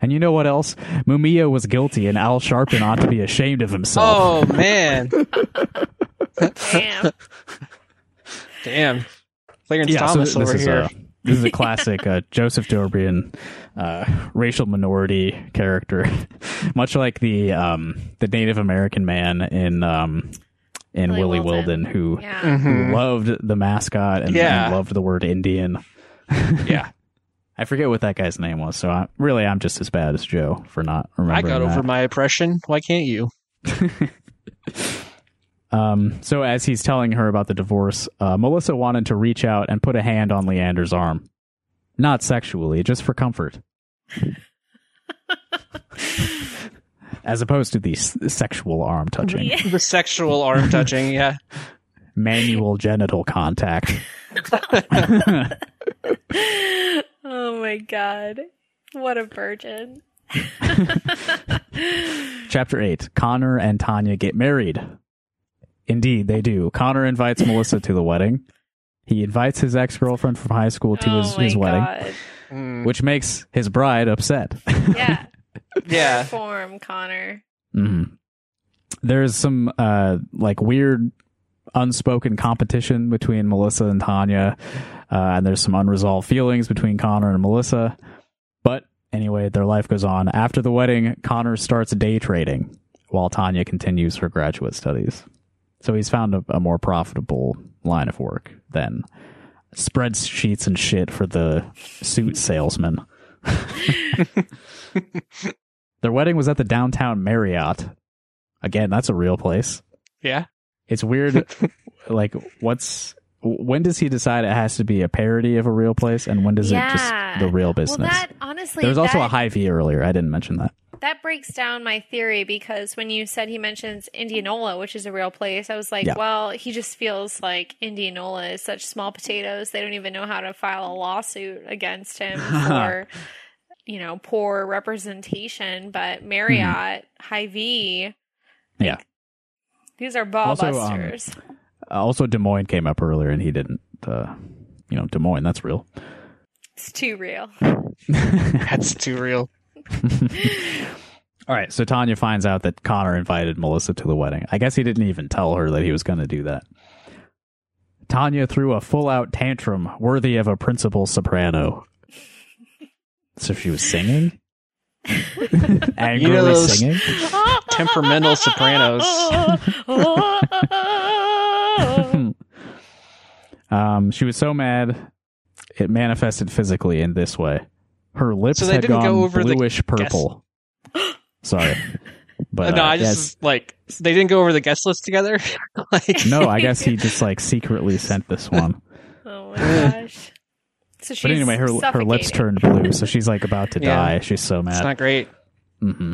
And you know what else? Mumia was guilty, and Al Sharpton ought to be ashamed of himself.
Oh man,
Damn.
damn. Clarence
yeah,
Thomas
so this
over
is
here.
a this is a classic uh, Joseph Dobrian uh, racial minority character, much like the um, the Native American man in um, in
Willie
Willie
Wilden.
Wilden, who,
Yeah.
who
Mhm.
loved the mascot and,
Yeah.
and loved the word Indian.
Yeah,
I forget what that guy's name was, so I, really I'm just as bad as Joe for not remembering.
I
remembering.
got over my oppression. Why can't you?
Um, so as he's telling her about the divorce, uh, Melissa wanted to reach out and put a hand on Leander's arm. Not sexually, just for comfort. As opposed to the s- sexual arm touching,
Yeah.
The sexual arm touching. Yeah,
manual genital contact.
oh my god. What a virgin.
Chapter 8 Connor and Tanya get married. Indeed, they do. Connor invites Melissa to the wedding. He invites his ex girlfriend from high school to
oh
his, his wedding.
Mm.
which makes his bride upset.
Yeah.
yeah.
Form, Connor.
hmm There's some uh like weird unspoken competition between Melissa and Tanya, uh, and there's some unresolved feelings between Connor and Melissa. But anyway, their life goes on. After the wedding, Connor starts day trading while Tanya continues her graduate studies. So he's found a, a more profitable line of work than spreadsheets and shit for the suit salesman. Their wedding was at the downtown Marriott. Again, that's a real place.
Yeah.
It's weird. like, what's when does he decide it has to be a parody of a real place, and when does it just the real business?
Well, that honestly,
there was also a Hy-Vee earlier. I didn't mention that.
that breaks down my theory because when you said he mentions Indianola, which is a real place, I was like,
Yeah.
well, he just feels like Indianola is such small potatoes. They don't even know how to file a lawsuit against him for, you know, poor representation. But Marriott, Hy-Vee,
Hmm. Yeah.
these are ball
Also, um,
busters.
Uh, also, Des Moines came up earlier, and he didn't. Uh, you know, Des Moines. That's real.
it's too real.
That's too real.
All right, so Tanya finds out that Connor invited Melissa to the wedding. I guess he didn't even tell her that he was going to do that. Tanya threw a full out tantrum worthy of a principal soprano. So she was singing? Angrily
You know those-
singing?
Temperamental sopranos.
Um, she was so mad, it manifested physically in this way. Her lips
So they
had
didn't
gone
go over the
bluish purple. Sorry. But
no,
uh,
I
yes.
just like they didn't go over the guest list together. like
No, I guess he just like secretly sent this one.
oh my gosh. So she's
But anyway, her her lips turned blue, so she's like about to
Yeah.
die. She's so mad.
it's not great.
hmm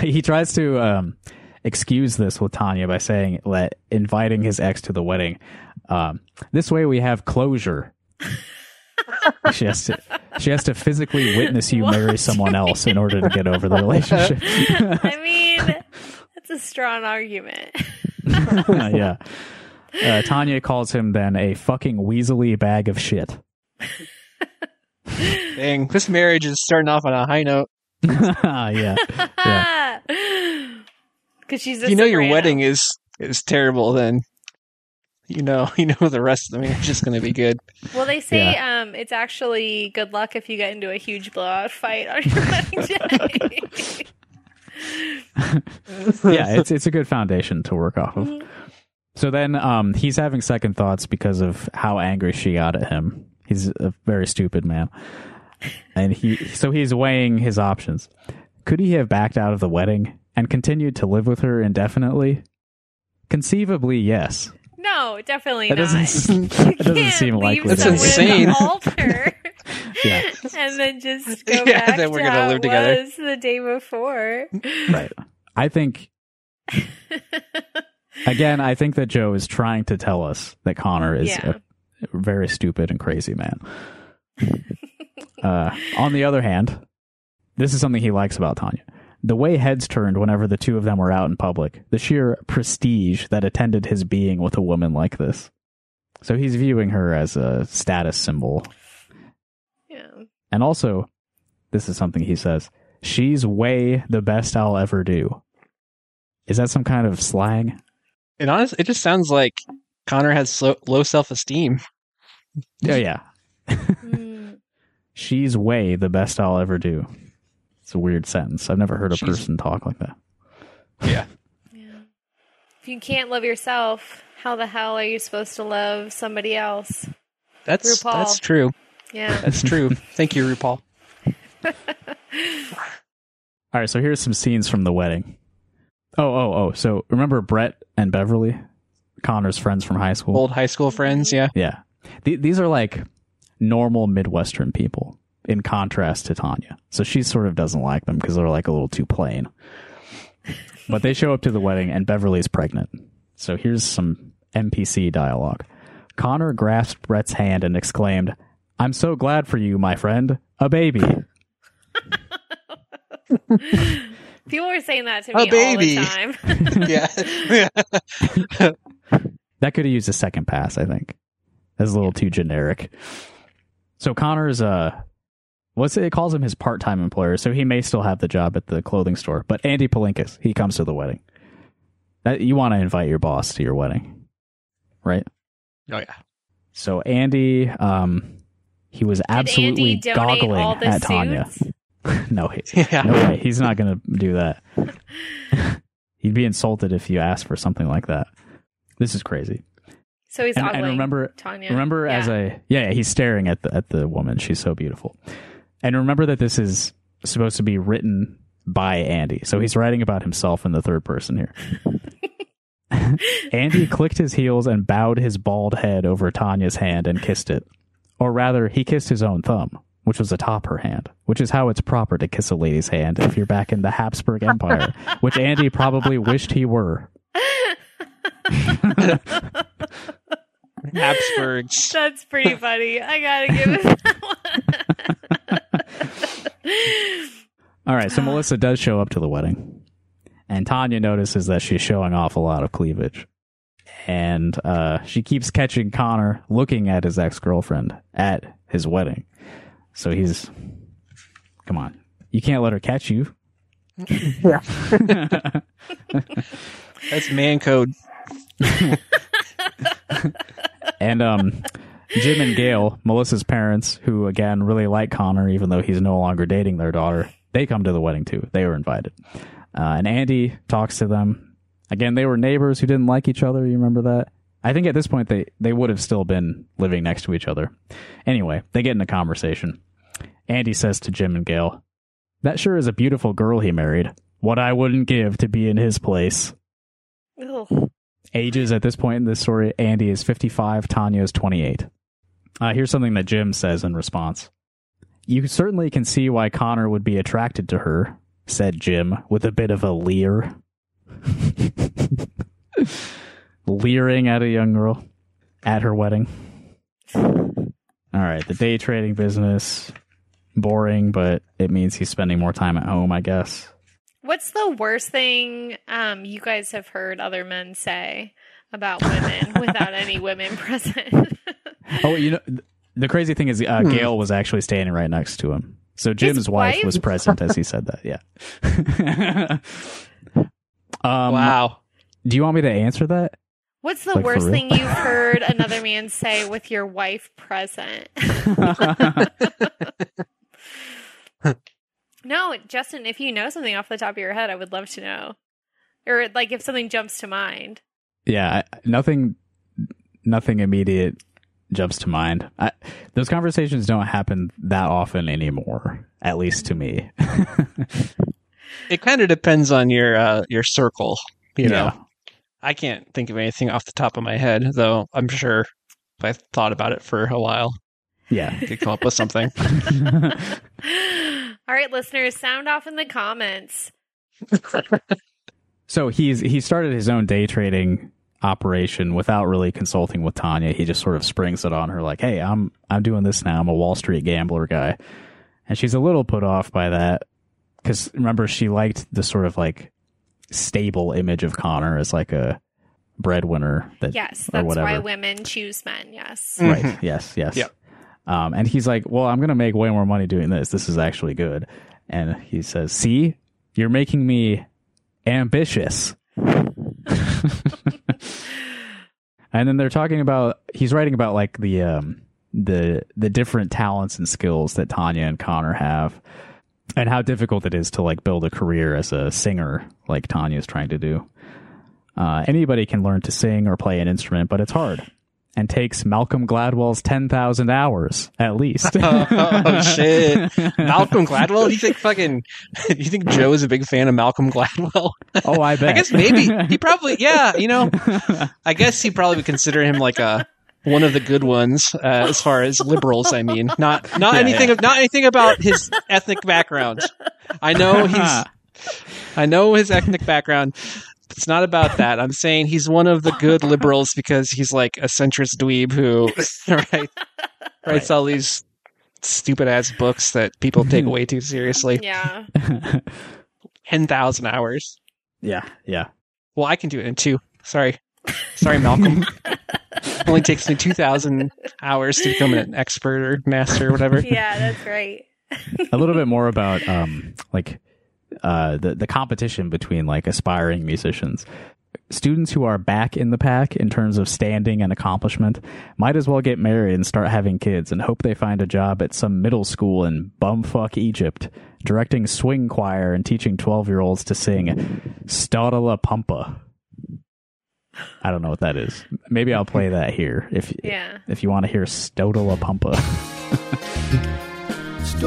he tries to um, excuse this with Tanya by saying that inviting his ex to the wedding. Um, this way, we have closure. she has to she has to physically witness you marry someone else in order to get over the relationship.
I mean, that's a strong argument.
yeah. Uh, Tanya calls him then a fucking weaselly bag of shit.
Dang, this marriage is starting off on a high note.
yeah. Yeah.
Because she's a
you know your wedding is is terrible, then you know you know the rest of the marriage is going to be good.
Well, they say um, it's actually good luck if you get into a huge blowout fight on your wedding day.
yeah, it's it's a good foundation to work off of. So then um he's having second thoughts because of how angry she got at him. He's a very stupid man. And he so he's weighing his options. Could he have backed out of the wedding and continued to live with her indefinitely? Conceivably, yes.
No, definitely
That
not.
doesn't, that doesn't seem likely.
That's insane.
in altar
Yeah.
and then just go
Yeah,
back
then we're
to
gonna
how
live
it
together.
was the day before.
Right. I think again, I think that Joe is trying to tell us that Connor is
Yeah.
a very stupid and crazy man. uh, on the other hand, this is something he likes about Tanya. The way heads turned whenever the two of them were out in public, the sheer prestige that attended his being with a woman like this. So he's viewing her as a status symbol.
yeah.
And also, this is something he says, she's way the best I'll ever do. Is that some kind of slang?
And honestly, it just sounds like Connor has slow, low self esteem.
Oh, yeah.
Mm.
She's way the best I'll ever do. It's a weird sentence. I've never heard a
She's-
person talk like that.
Yeah.
Yeah. If you can't love yourself, how the hell are you supposed to love somebody else?
That's
RuPaul.
that's true.
Yeah.
That's true. Thank you, RuPaul.
All right, so here's some scenes from the wedding. Oh, oh, oh. So remember Brett and Beverly? Connor's friends from high school?
Old high school friends, mm-hmm. yeah.
Yeah. Th- these are like normal Midwestern people in contrast to Tanya. So she sort of doesn't like them because they're like a little too plain. But they show up to the wedding and Beverly's pregnant. So here's some NPC dialogue. Connor grasped Brett's hand and exclaimed, I'm so glad for you, my friend. A baby.
People were saying that to me
A
me
baby.
all the time.
yeah.
That could have used a second pass, I think. That's a little too generic. So Connor's uh what's it, it calls him his part-time employer, so he may still have the job at the clothing store. But Andy Palinkas, he comes to the wedding. That you want to invite your boss to your wedding. Right?
oh yeah.
So Andy um he was absolutely
Andy
goggling
all the
at Tanya. no, he,
Yeah.
no way. He's not going to do that. He'd be insulted if you asked for something like that. This is crazy.
So he's
And,
ogling
and remember,
Tanya.
remember
yeah.
as a yeah, he's staring at the at the woman. She's so beautiful. And remember that this is supposed to be written by Andy. So he's writing about himself in the third person here. Andy clicked his heels and bowed his bald head over Tanya's hand and kissed it. Or rather, he kissed his own thumb, which was atop her hand, which is how it's proper to kiss a lady's hand if you're back in the Habsburg Empire, which Andy probably wished he were.
Habsburgs.
That's pretty funny. I gotta give it that one.
All right, so Melissa does show up to the wedding, and Tanya notices that she's showing off a lot of cleavage, and uh, she keeps catching Connor looking at his ex girlfriend at his wedding. So he's, come on, you can't let her catch you.
Yeah, That's man code.
And um, Jim and Gail, Melissa's parents, who again really like Connor, even though he's no longer dating their daughter, they come to the wedding too. They were invited. Uh, and Andy talks to them. Again, they were neighbors who didn't like each other. You remember that? I think at this point they, they would have still been living next to each other. Anyway, they get in a conversation. Andy says to Jim and Gail, That sure is a beautiful girl he married. What I wouldn't give to be in his place
Ugh.
Ages at this point in this story Andy is 55, Tanya is 28. Uh, here's something that Jim says in response. You certainly can see why Connor would be attracted to her, said Jim with a bit of a leer. Leering at a young girl at her wedding. All right, the day trading business. Boring, but it means he's spending more time at home, I guess.
What's the worst thing um, you guys have heard other men say about women without any women present?
Oh, you know, the crazy thing is, uh,
Hmm.
Gail was actually standing right next to him. So Jim's wife?
wife?
was present as he said that. Yeah. um,
wow.
Do you want me to answer that?
What's the
Like,
worst thing you've heard another man say with your wife present? No, Justin, if you know something off the top of your head, I would love to know. Or like if something jumps to mind.
yeah, I- nothing, nothing immediate jumps to mind. I, those conversations don't happen that often anymore, at least to me.
It kind of depends on your uh, your circle, you know. I can't think of anything off the top of my head, though I'm sure if I thought about it for a while,
Yeah.
I could come up with something.
All right, listeners, sound off in the comments.
so he's he started his own day trading operation without really consulting with Tanya. He just sort of springs it on her like, "Hey, I'm I'm doing this now. I'm a Wall Street gambler guy." And she's a little put off by that cuz remember she liked the sort of like stable image of Connor as like a breadwinner that
Yes,
or
that's
whatever.
why women choose men. Yes.
Right.
Mhm.
Yes. Yes.
Yep.
Um, and he's like, "Well, I'm going to make way more money doing this. This is actually good." And he says, "See, you're making me ambitious." and then they're talking about he's writing about like the um the the different talents and skills that Tanya and Connor have and how difficult it is to like build a career as a singer like Tanya's trying to do. Uh, anybody can learn to sing or play an instrument, but it's hard and takes Malcolm Gladwell's 10,000 hours at least.
oh, oh, shit. Malcolm Gladwell? Do you think fucking do you think Joe is a big fan of Malcolm Gladwell?
oh, I bet.
I guess maybe he probably yeah, you know. I guess he probably would consider him like a one of the good ones uh, as far as liberals. I mean, not not
Yeah,
anything
yeah.
not anything about his ethnic background. I know he's I know his ethnic background. It's not about that. I'm saying he's one of the good liberals because he's like a centrist dweeb who right, writes all these stupid ass books that people take way too seriously.
Yeah.
Ten thousand hours.
yeah, yeah.
Well, I can do it in two. Sorry. Sorry, Malcolm. Only takes me 2,000 hours to become an expert or master or whatever.
Yeah, that's right.
a little bit more about um like uh the the competition between like aspiring musicians students who are back in the pack in terms of standing and accomplishment might as well get married and start having kids and hope they find a job at some middle school in bumfuck Egypt directing swing choir and teaching 12 year olds to sing Stodola Pumpa. I don't know what that is. Maybe I'll play that here if
Yeah.
if you want to hear Stodola Pumpa.
If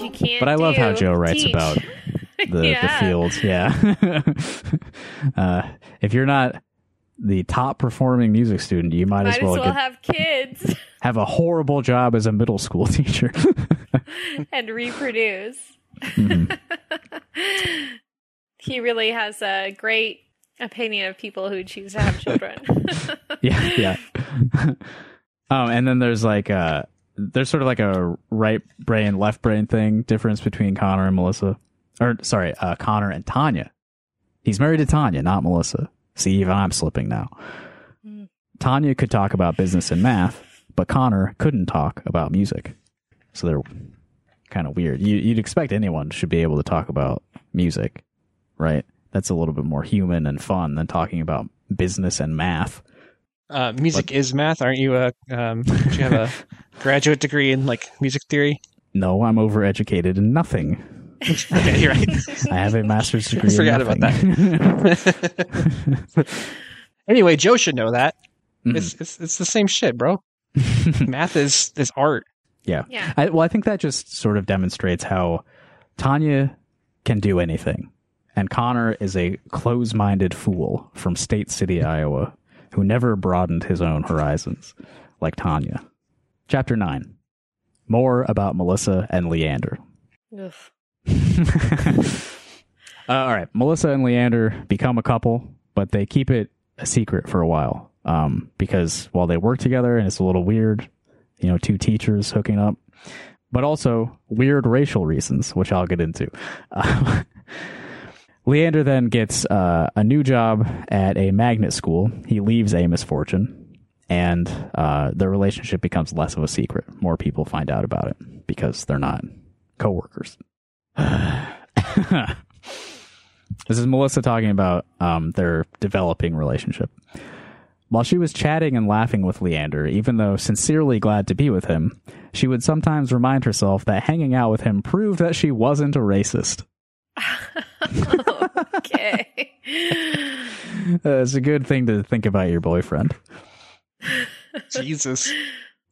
you can't
But I love how
do,
Joe writes
teach.
about the,
Yeah.
the fields. Yeah. uh, if you're not the top performing music student, you might,
Might
as well, get,
have kids
have a horrible job as a middle school teacher.
and reproduce.
Mhm.
he really has a great opinion of people who choose to have children.
yeah, yeah. um, and then there's like a there's sort of like a right brain, left brain thing difference between Connor and Melissa, or sorry, uh, Connor and Tanya. He's married to Tanya, not Melissa. See, even I'm slipping now.
Mm.
Tanya could talk about business and math, but Connor couldn't talk about music. So they're kind of weird. You, you'd expect anyone should be able to talk about music, right? That's a little bit more human and fun than talking about business and math.
Uh, music is math. Aren't you a, um, don't you have a graduate degree in like music theory?
No, I'm overeducated in nothing.
Okay, you're right.
I have a master's degree. in
Forgot about
that.
anyway, Joe should know that.
Mhm.
It's, it's, it's the same shit, bro. Math is, is art.
yeah.
yeah.
I, well, I think that just sort of demonstrates how Tanya can do anything, and Connor is a close-minded fool from State City, Iowa, who never broadened his own horizons like Tanya. Chapter nine. More about Melissa and Leander. Uh, all right, Melissa and Leander become a couple, but they keep it a secret for a while um, because while they work together and it's a little weird, you know, two teachers hooking up, but also weird racial reasons, which I'll get into. Uh, Leander then gets uh, a new job at a magnet school. He leaves Amos Fortune, and uh, their relationship becomes less of a secret. More people find out about it because they're not coworkers. this is Melissa talking about um, their developing relationship. While she was chatting and laughing with Leander, even though sincerely glad to be with him, she would sometimes remind herself that hanging out with him proved that she wasn't a racist.
okay.
Uh, it's a good thing to think about your boyfriend.
Jesus.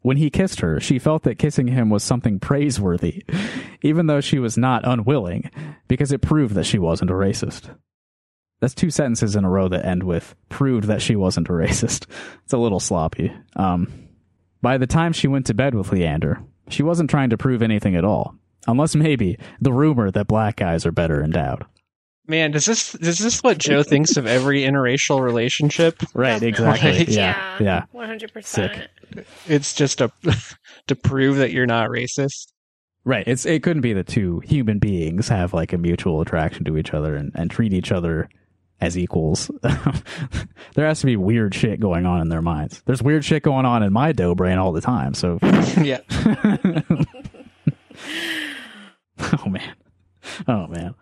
When he kissed her, she felt that kissing him was something praiseworthy, even though she was not unwilling, because it proved that she wasn't a racist. That's two sentences in a row that end with proved that she wasn't a racist. It's a little sloppy. Um, by the time she went to bed with Leander, she wasn't trying to prove anything at all, unless maybe the rumor that black guys are better endowed.
Man, does this is this what Joe thinks of every interracial relationship?
Right, exactly.
Right.
Yeah, yeah.
One hundred
Sick.
percent.
It's just a to prove that you're not racist.
Right. It's it couldn't be that two human beings have like a mutual attraction to each other and, and treat each other as equals. there has to be weird shit going on in their minds. There's weird shit going on in my dough brain all the time. So
yeah.
oh man. Oh man.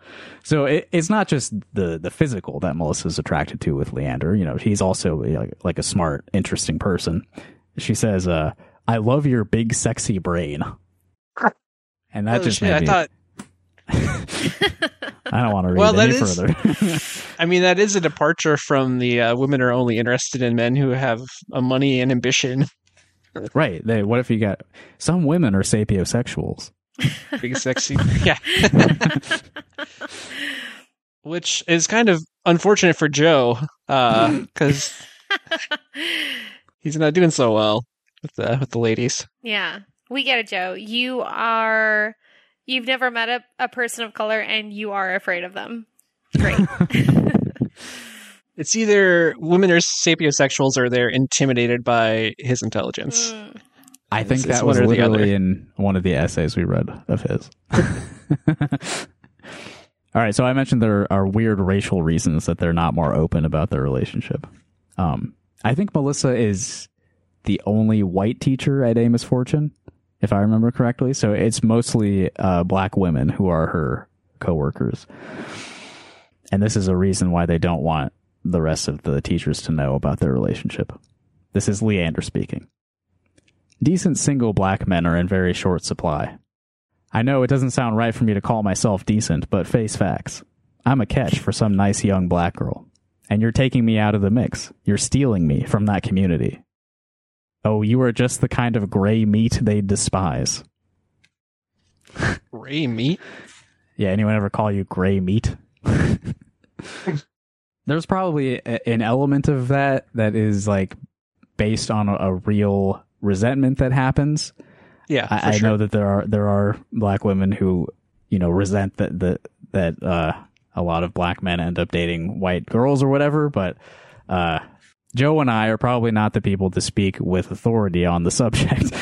So it, it's not just the the physical that Melissa's attracted to with Leander. You know, he's also like, like a smart, interesting person. She says, uh, "I love your big, sexy brain," and that
Oh,
just
shit,
made
I
me.
thought
I don't want to read
Well,
any
is-
further.
I mean that is a departure from the uh, women are only interested in men who have a money and ambition.
right? They, what if you got some women are sapiosexuals?
Big sexy. yeah. Which is kind of unfortunate for Joe because he's not doing so well with the with the ladies.
Yeah, we get it, Joe. You are. You've never met a, a person of color, and you are afraid of them. Great.
It's either women are sapiosexuals or they're intimidated by his intelligence.
Mm.
I think
It's- it's
that was
one or the other.
literally in one of the essays we read of his. All right, so I mentioned there are weird racial reasons that they're not more open about their relationship. Um, I think Melissa is the only white teacher at Amos Fortune, if I remember correctly. So it's mostly uh, black women who are her coworkers, and this is a reason why they don't want the rest of the teachers to know about their relationship. This is Leander speaking. Decent single black men are in very short supply. I know it doesn't sound right for me to call myself decent, but face facts. I'm a catch for some nice young black girl. And you're taking me out of the mix. You're stealing me from that community. Oh, you are just the kind of gray meat they despise.
gray meat.
Yeah, anyone ever call you gray meat? There's probably a, an element of that that is like based on a, a real resentment that happens.
Yeah,
I, I
sure.
know that there are there are black women who you know resent that that that uh, a lot of black men end up dating white girls or whatever. But uh, Joe and I are probably not the people to speak with authority on the subject.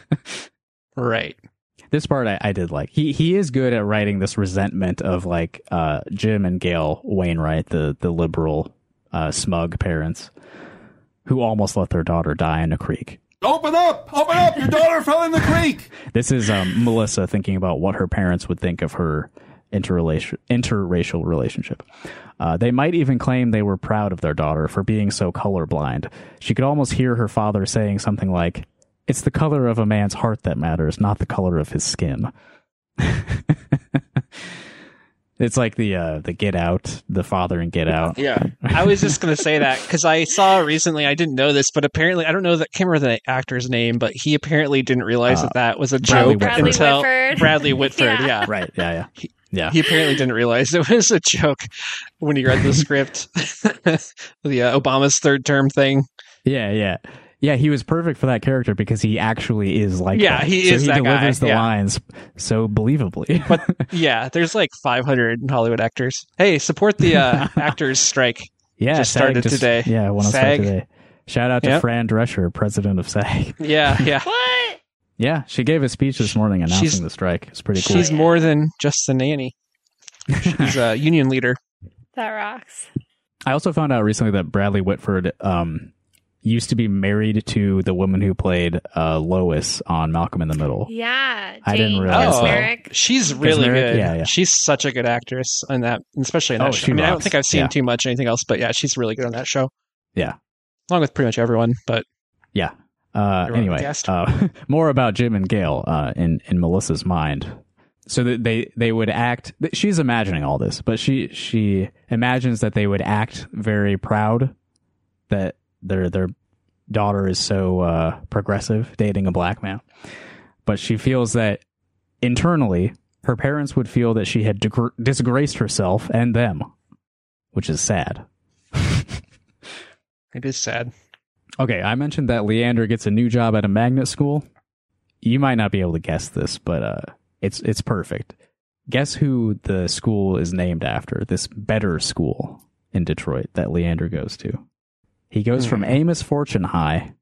Right.
this part I, I did like. He he is good at writing this resentment of like uh, Jim and Gail Wainwright, the the liberal uh, smug parents who almost let their daughter die in a creek.
Open up! Open up! Your daughter fell in the creek!
This is um, Melissa thinking about what her parents would think of her interrelation, interracial relationship. Uh, they might even claim they were proud of their daughter for being so colorblind. She could almost hear her father saying something like, It's the color of a man's heart that matters, not the color of his skin. it's like the uh, the Get Out, the father and Get Out.
Yeah. I was just going to say that because I saw recently, I didn't know this, but apparently, I don't know that, can't remember the actor's name, but he apparently didn't realize
Uh,
that that was a
Bradley
joke
Whitford.
until
Whitford.
Bradley Whitford.
Yeah.
yeah.
Right, yeah, yeah. Yeah.
He apparently didn't realize it was a joke when he read the script. the uh, Obama's third term thing.
Yeah, yeah. Yeah, he was perfect for that character because he actually is like
Yeah,
that.
he
so
is
he
that guy,
delivers the
yeah.
lines so believably.
But yeah, there's like 500 Hollywood actors. Hey, support the uh, actors strike.
yeah,
just
SAG
started today.
Yeah, I want to start
SAG.
today. Shout out to
Yep.
Fran Drescher, president of SAG.
Yeah, yeah.
What?
Yeah, she gave a speech this morning announcing
She's-
the strike. It's pretty cool.
She's more than just the nanny. She's a union leader.
That rocks.
I also found out recently that Bradley Whitford um, used to be married to the woman who played uh, Lois on Malcolm in the Middle.
Yeah.
I didn't realize
Oh,
Kaczmarek.
she's really
Kaczmarek?
good.
Yeah, yeah.
She's such a good actress in that, especially in that
Oh,
show.
she
I mean, I don't think I've seen
Yeah.
too much anything else, but yeah, she's really good on that show.
Yeah.
Along with pretty much everyone, but
Yeah. Uh, anyway, uh, more about Jim and Gail uh, in in Melissa's mind. So that they they would act. She's imagining all this, but she she imagines that they would act very proud that they're they're daughter is so uh, progressive, dating a black man. But she feels that internally, her parents would feel that she had degr- disgraced herself and them, which is sad.
It is sad.
Okay, I mentioned that Leander gets a new job at a magnet school. You might not be able to guess this, but uh, it's it's perfect. Guess who the school is named after? This better school in Detroit that Leander goes to. He goes from
Hmm.
Amos Fortune High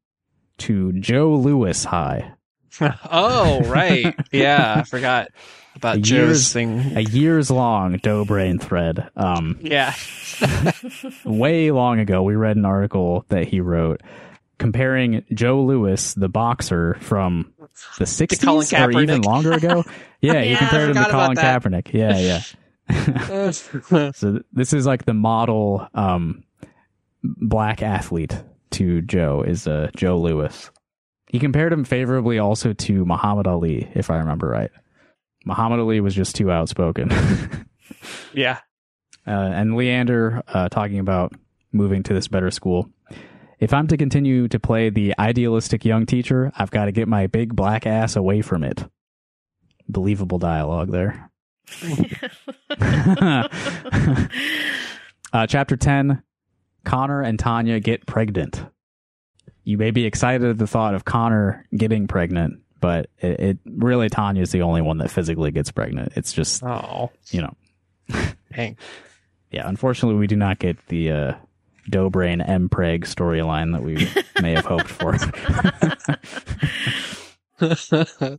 to Joe Louis High.
oh, right. Yeah, I forgot about
A
Joe's
year's-
thing.
A years long dough brain thread. Um,
yeah.
way long ago, we read an article that he wrote comparing Joe Louis, the boxer from the 60s
Colin
or even longer ago. Yeah, he
Yeah, I
compared him to
forgot
Colin
that.
Kaepernick. Yeah, yeah. So this is like the model um, black athlete to Joe is uh, Joe Louis. He compared him favorably also to Muhammad Ali, if I remember right. Muhammad Ali was just too outspoken.
yeah.
uh, and Leander uh, talking about moving to this better school. If I'm to continue to play the idealistic young teacher, I've got to get my big black ass away from it. Believable dialogue there. uh, chapter 10 Connor and Tanya get pregnant. You may be excited at the thought of Connor getting pregnant, but it, it really Tanya is the only one that physically gets pregnant. It's just,
Oh,
you know,
dang.
yeah, unfortunately, we do not get the uh, Dobrian M. Preg storyline that we may have hoped for.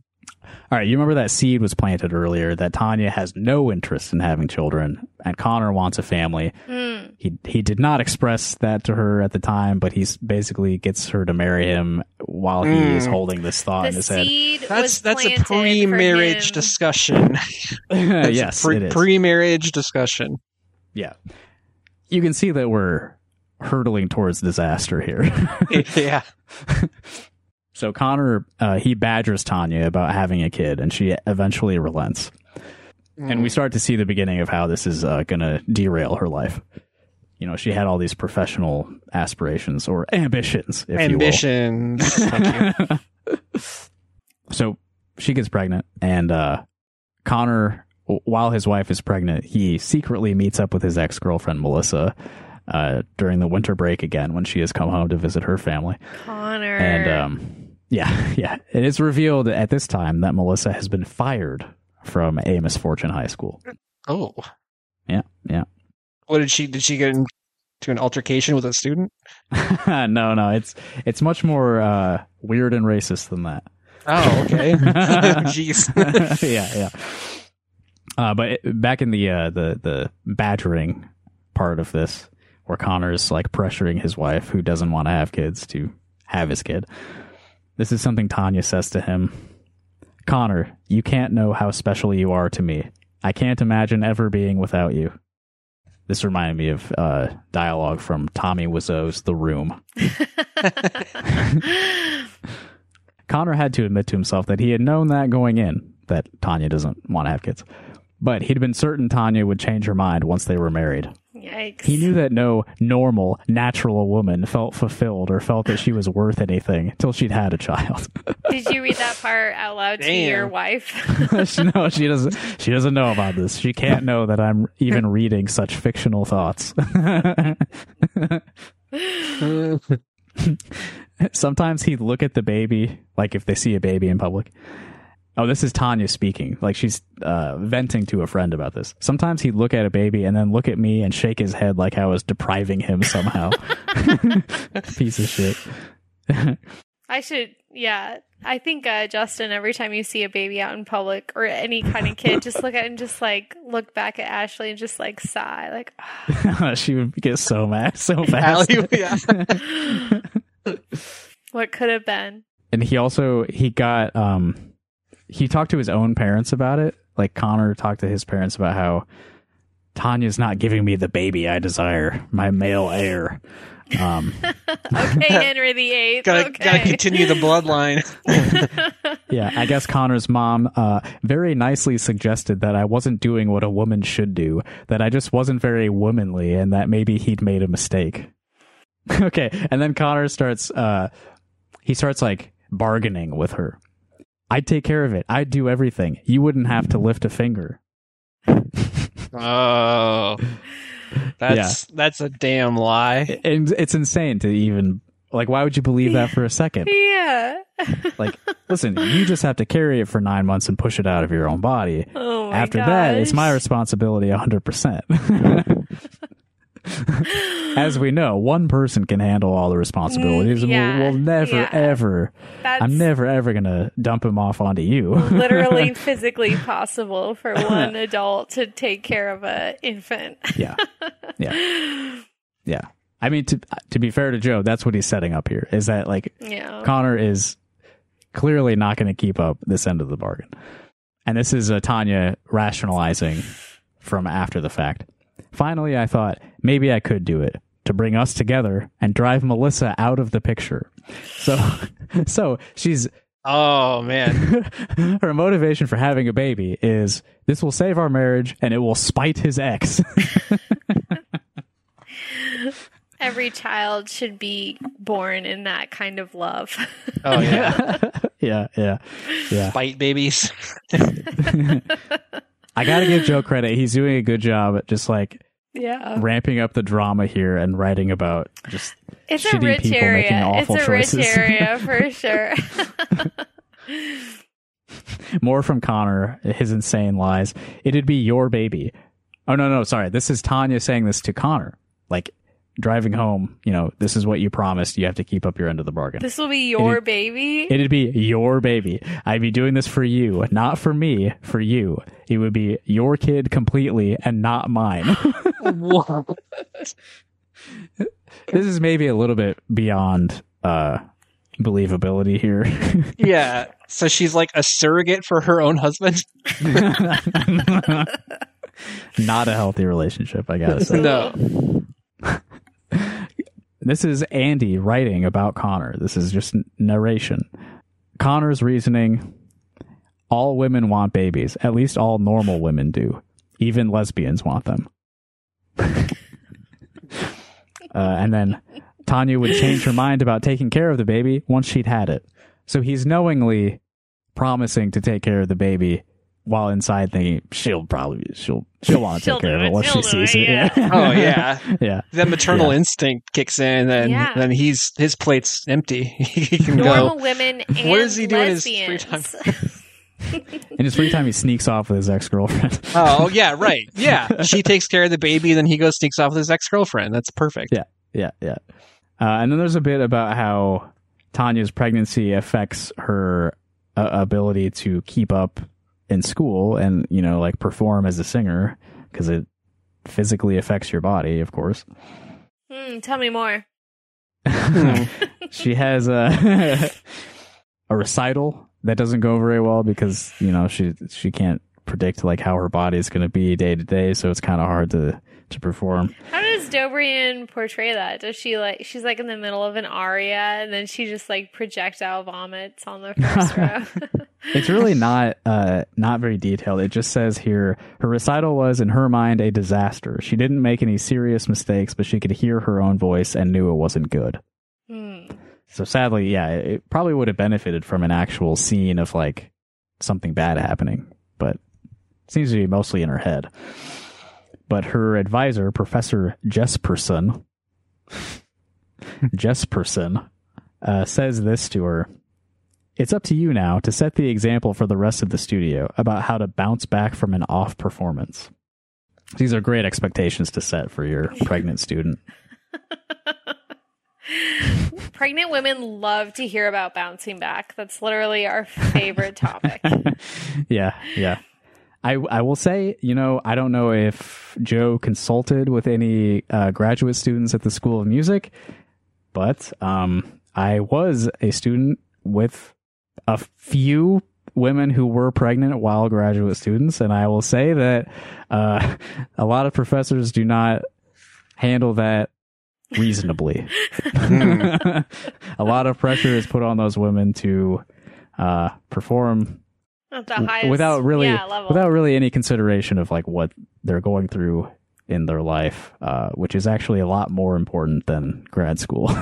All right, you remember that seed was planted earlier that Tanya has no interest in having children, and Connor wants a family.
Hmm.
He he did not express that to her at the time, but he basically gets her to marry him while he is
Mm.
holding this thought in his head.
seed
That's
was
that's a pre-marriage discussion. That's
yes,
pre-
it is.
pre-marriage discussion.
yeah, you can see that we're hurtling towards disaster here.
yeah.
So Connor, uh, he badgers Tanya about having a kid, and she eventually relents. And we start to see the beginning of how this is uh, going to derail her life. You know, she had all these professional aspirations or ambitions, if
ambitions. You.
you will. So she gets pregnant, and uh, Connor, while his wife is pregnant, he secretly meets up with his ex girlfriend Melissa uh, during the winter break again when she has come home to visit her family.
Connor.
And um, yeah, yeah, it is revealed at this time that Melissa has been fired from Amos Fortune High School.
Oh,
Yeah, yeah.
what did she? Did she get into an altercation with a student?
no, no, it's it's much more uh, weird and racist than that.
Oh, okay. Jeez.
yeah, yeah. Uh, but it, back in the uh, the the badgering part of this, where Connor's like pressuring his wife, who doesn't want to have kids, to have his kid. This is something Tanya says to him. Connor, you can't know how special you are to me. I can't imagine ever being without you. This reminded me of uh, dialogue from Tommy Wiseau's The Room. Connor had to admit to himself that he had known that going in, that Tanya doesn't want to have kids. But he'd been certain Tanya would change her mind once they were married.
Yikes.
He knew that no normal, natural woman felt fulfilled or felt that she was worth anything till she'd had a child.
Did you read that part out loud to your wife?
No, she doesn't. She doesn't know about this. She can't know that I'm even reading such fictional thoughts. Sometimes he'd look at the baby, like if they see a baby in public. Oh, this is Tanya speaking. Like she's uh, venting to a friend about this. Sometimes he'd look at a baby and then look at me and shake his head like I was depriving him somehow. Piece of shit.
I should, yeah. I think, uh, Justin, every time you see a baby out in public or any kind of kid, just look at and just like look back at Ashley and just like sigh, like, "Ah,
she would get so mad so fast.
What could have been.
and he also he got um he talked to his own parents about it like connor talked to his parents about how tanya's not giving me the baby i desire my male heir um
Okay, Henry the Eighth.
gotta
okay.
gotta continue the bloodline.
yeah i guess connor's mom uh very nicely suggested that i wasn't doing what a woman should do that i just wasn't very womanly and that maybe he'd made a mistake okay, and then Connor starts. uh He starts like bargaining with her. I'd take care of it. I'd do everything. You wouldn't have to lift a finger.
Oh, that's that's a damn lie.
And it's insane to even like. Why would you believe that for a second?
Yeah.
Like, listen, you just have to carry it for nine months and push it out of your own body.
Oh my
After that, it's my
gosh.
responsibility 100%. As we know, one person can handle all the responsibilities, and
yeah,
we'll, we'll never,
yeah.
ever,
That's
I'm never, ever going to dump him off onto you.
literally physically possible for one adult to take care of a infant.
yeah. Yeah. Yeah. I mean, to, to be fair to Joe, that's what he's setting up here is that, like,
Yeah.
Connor is clearly not going to keep up this end of the bargain. And this is uh, Tanya rationalizing from after the fact. Finally, I thought maybe I could do it to bring us together and drive Melissa out of the picture. So, so she's
Oh man,
her motivation for having a baby is this will save our marriage and it will spite his ex.
Every child should be born in that kind of love.
oh yeah,
yeah, yeah, yeah.
bite babies.
I got to give Joe credit. He's doing a good job at just like
yeah.
ramping up the drama here and writing about just
It's a
shitty
rich
people making
area. It's a
choices.
rich area for sure.
more from Connor, his insane lies. It'd be your baby. Oh no, no, sorry. This is Tanya saying this to Connor. Like driving home, you know, this is what you promised. You have to keep up your end of the bargain.
this will be your baby.
It'd be your baby. I'd be doing this for you, not for me, for you. It would be your kid completely and not mine.
What?
this is maybe a little bit beyond uh believability here.
yeah. So she's like a surrogate for her own husband.
not a healthy relationship, I guess.
No.
This is Andy writing about Connor. This is just narration. Connor's reasoning all women want babies. At least all normal women do. Even lesbians want them. uh, and then Tanya would change her mind about taking care of the baby once she'd had it. So he's knowingly promising to take care of the baby while inside thinking she'll probably she'll she'll want to take care of it
it,
once she sees
it,
it.
yeah.
Yeah.
Oh yeah.
yeah.
That maternal
Yeah.
instinct kicks in, and
Yeah.
then he's his plate's empty. he can
Normal
go.
women and
What does he do in his free
lesbians.
In his free time, he sneaks off with his ex girlfriend.
Oh yeah, right. Yeah, she takes care of the baby, then he goes sneaks off with his ex girlfriend. That's perfect.
Yeah. yeah, yeah. Uh, and then there's a bit about how Tanya's pregnancy affects her uh, ability to keep up in school and you know like perform as a singer because it physically affects your body, of course.
Hmm, tell me more.
she has a a recital that doesn't go very well because you know she she can't predict like how her body is going to be day to day, so it's kind of hard to to perform.
How does Dobrian portray that? Does she like she's like in the middle of an aria and then she just like projectile vomits on the first row?
It's really not uh not very detailed. It just says here her recital was in her mind a disaster. She didn't make any serious mistakes, but she could hear her own voice and knew it wasn't good.
Hmm.
So sadly, yeah, it probably would have benefited from an actual scene of like something bad happening, but it seems to be mostly in her head. But her advisor, Professor Jesperson, Jesperson, uh, says this to her. It's up to you now to set the example for the rest of the studio about how to bounce back from an off performance. These are great expectations to set for your pregnant student.
Pregnant women love to hear about bouncing back. That's literally our favorite topic.
yeah, yeah. I I will say, you know, I don't know if Joe consulted with any uh, graduate students at the School of Music, but um, I was a student with a few women who were pregnant while graduate students, and I will say that uh, a lot of professors do not handle that reasonably. a lot of pressure is put on those women to uh, perform
highest,
without really
yeah,
without really any consideration of like what they're going through in their life, uh, which is actually a lot more important than grad school.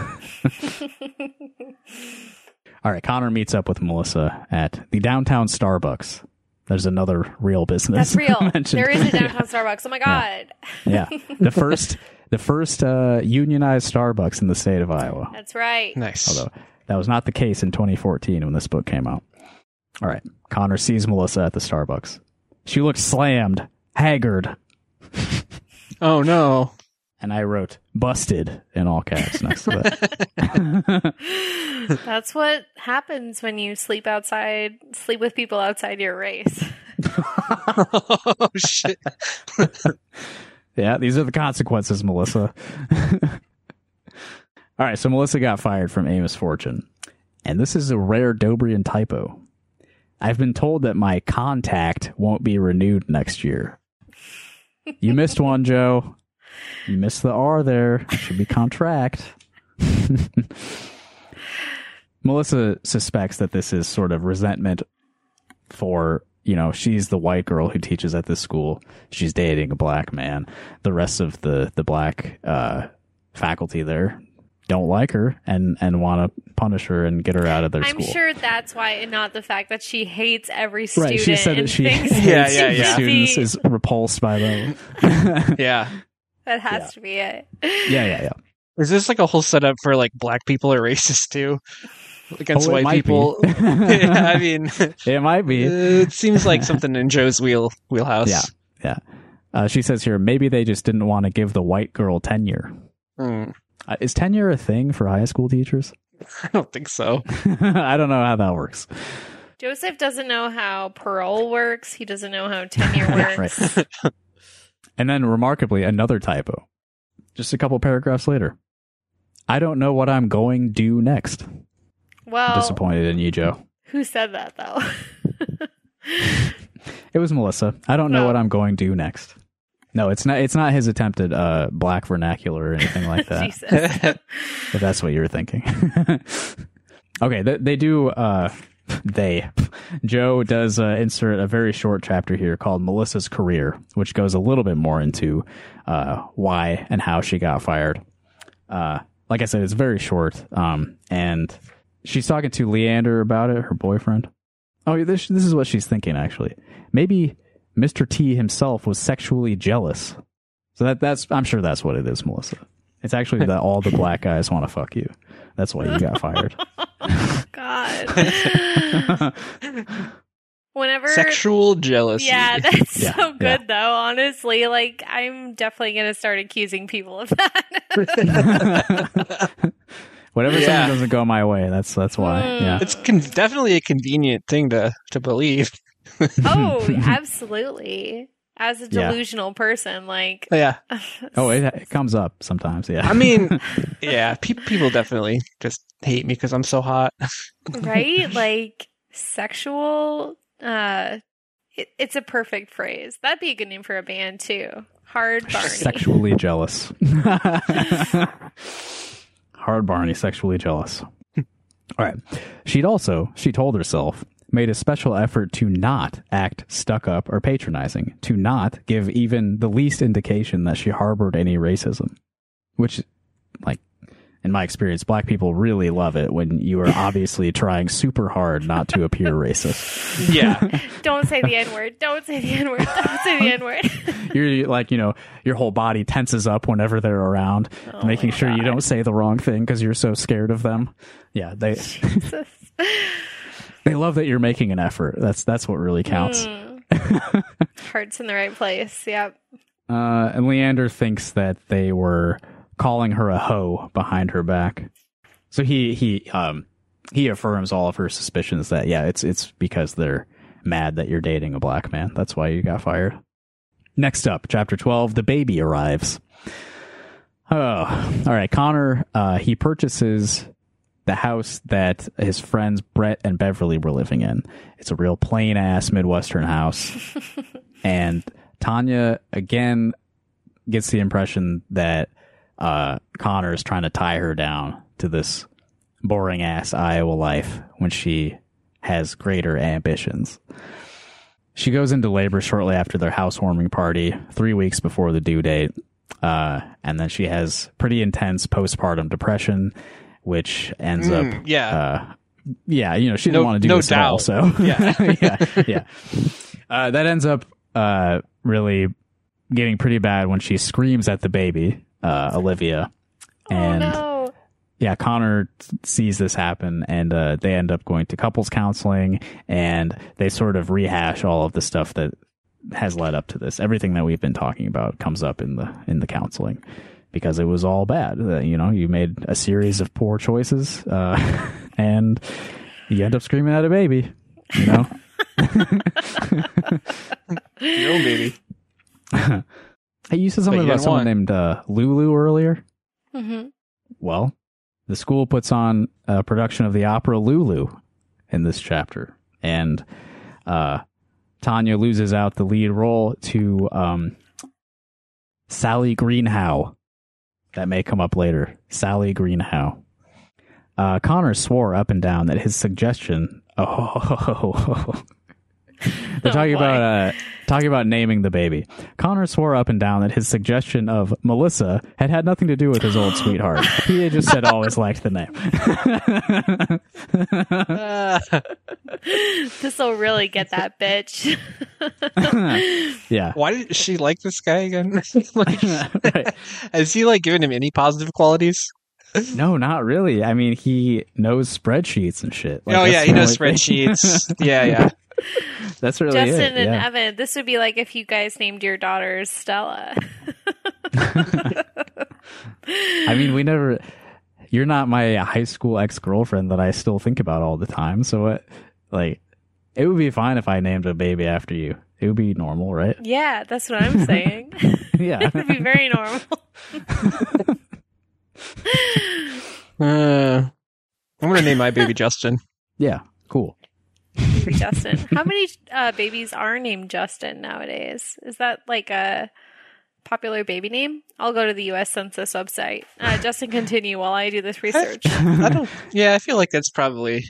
All right, Connor meets up with Melissa at the downtown Starbucks. There's another real business.
That's real.
mentioned.
there is a downtown Starbucks. Oh my god.
yeah, the first, the first uh, unionized Starbucks in the state of Iowa.
That's right.
Nice.
Although that was not the case in 2014 when this book came out. All right, Connor sees Melissa at the Starbucks. She looks slammed, haggard,
Oh no.
And I wrote "busted" in all caps next to that.
That's what happens when you sleep outside, sleep with people outside your race.
oh shit.
Yeah, these are the consequences, Melissa. All right, so Melissa got fired from Amos Fortune. And this is a rare Dobrian typo. I've been told that my contact won't be renewed next year. You missed one, Joe. You missed the R there. It should be contract. Melissa suspects that this is sort of resentment for you know she's the white girl who teaches at this school she's dating a black man the rest of the the black uh faculty there don't like her and and want to punish her and get her out of their
I'm
school
sure that's why, and not the fact that she hates every student.
right she said that
and
she hates
Yeah, yeah,
the
yeah.
students is repulsed by them
Yeah.
That has
Yeah.
to be it.
yeah yeah yeah
Is this like a whole setup for like black people are racist too? Against
Oh,
white people? yeah, I mean,
it might be
it seems like something in Joe's wheel wheelhouse.
Yeah. yeah uh, she says here maybe they just didn't want to give the white girl tenure
Hmm.
uh, is tenure a thing for high school teachers
I don't think so.
i don't know how that works
Joseph doesn't know how parole works. He doesn't know how tenure works.
And then, remarkably, another typo. Just a couple paragraphs later. I don't know what I'm going to do next.
Well,
Disappointed in you, Joe.
who said that though?
It was Melissa. I don't know what I'm going to do next. No, it's not. It's not his attempted uh, black vernacular or anything like that. If that's what you were thinking. okay, they, they do. Uh, they Joe does uh, insert a very short chapter here called Melissa's career, which goes a little bit more into uh, why and how she got fired. Uh, like I said, it's very short, um, and she's talking to Leander about it, her boyfriend. Oh, this this is what she's thinking actually. Maybe Mr. T himself was sexually jealous. So that that's I'm sure that's what it is, Melissa. It's actually that all the black guys want to fuck you. That's why you got fired.
God. Whenever
Sexual jealousy.
Yeah, that's
Yeah,
so good
yeah.
though, honestly. Like I'm definitely gonna start accusing people of that.
Whatever
Yeah.
something doesn't go my way, that's that's why.
Mm.
Yeah.
It's con- definitely a convenient thing to to believe.
oh, absolutely. As a
Yeah.
delusional person, like
Yeah.
Oh, it, it comes up sometimes. Yeah.
I mean, yeah, pe- people definitely just hate me because I'm so hot.
right? Like sexual uh it, it's a perfect phrase. That'd be a good name for a band too. Hard Barney.
sexually jealous. Hard Barney, sexually jealous. All right. She'd also, she told herself, made a special effort to not act stuck up or patronizing, to not give even the least indication that she harbored any racism. Which, like, in my experience, black people really love it when you are obviously trying super hard not to appear racist.
Yeah.
Don't say the N word. Don't say the N word. Don't say the N word.
You're like, you know, your whole body tenses up whenever they're around, oh making sure you don't say the wrong thing because you're so scared of them. Yeah, they they love that you're making an effort. That's that's what really counts.
Mm. Heart's in the right place. Yep.
Uh, and Leander thinks that they were calling her a hoe behind her back. So he he um he affirms all of her suspicions that yeah, it's it's because they're mad that you're dating a black man. That's why you got fired. Next up, chapter 12, the baby arrives. Oh, all right. Connor, uh, he purchases the house that his friends Brett and Beverly were living in. It's a real plain ass Midwestern house. and Tanya again gets the impression that uh, Connor is trying to tie her down to this boring ass Iowa life when she has greater ambitions. she goes into labor shortly after their housewarming party, three weeks before the due date. Uh, and then she has pretty intense postpartum depression, which ends
Mm,
up,
yeah.
uh, yeah, you know, she didn't
No-
want to do
no
this at all.
doubt.
So,
Yeah.
yeah, yeah. Uh, that ends up uh, really getting pretty bad when she screams at the baby, uh, Olivia. And
oh no.
yeah, Connor t- sees this happen, and uh, they end up going to couples counseling, and they sort of rehash all of the stuff that has led up to this. Everything that we've been talking about comes up in the in the counseling because it was all bad. Uh, you know, you made a series of poor choices, uh, and you end up screaming at a baby. You know.
Your own baby.
Hey, you said something
you
about someone
want-
named uh, Lulu earlier.
hmm
Well, the school puts on a production of the opera Lulu in this chapter, and uh, Tanya loses out the lead role to um, Sally Greenhow. That may come up later. Sally Greenhow. Uh, Connor swore up and down that his suggestion. Oh, they're
Oh,
talking
boy.
about uh, talking about naming the baby. Connor swore up and down that his suggestion of Melissa had had nothing to do with his old sweetheart. He had just said always liked the name.
This will really get that bitch.
yeah.
Why did she like this guy again? like,
Right.
Has he like given him any positive qualities?
No, not really. I mean, he knows spreadsheets and shit. Like,
oh yeah, he knows spreadsheets. yeah, yeah.
that's really
Justin
it.
and
yeah.
Evan, this would be like if you guys named your daughters Stella.
I mean, we never. You're not my high school ex girlfriend that I still think about all the time. So, what, like, it would be fine if I named a baby after you. It would be normal, right?
yeah, that's what I'm saying.
Yeah.
it would be very normal.
Uh, I'm gonna name my baby Justin.
yeah. Cool.
Baby Justin. How many uh, babies are named Justin nowadays? Is that like a popular baby name? I'll go to the U.S. Census website. Uh, Justin, continue while I do this research.
I don't. Yeah, I feel like that's probably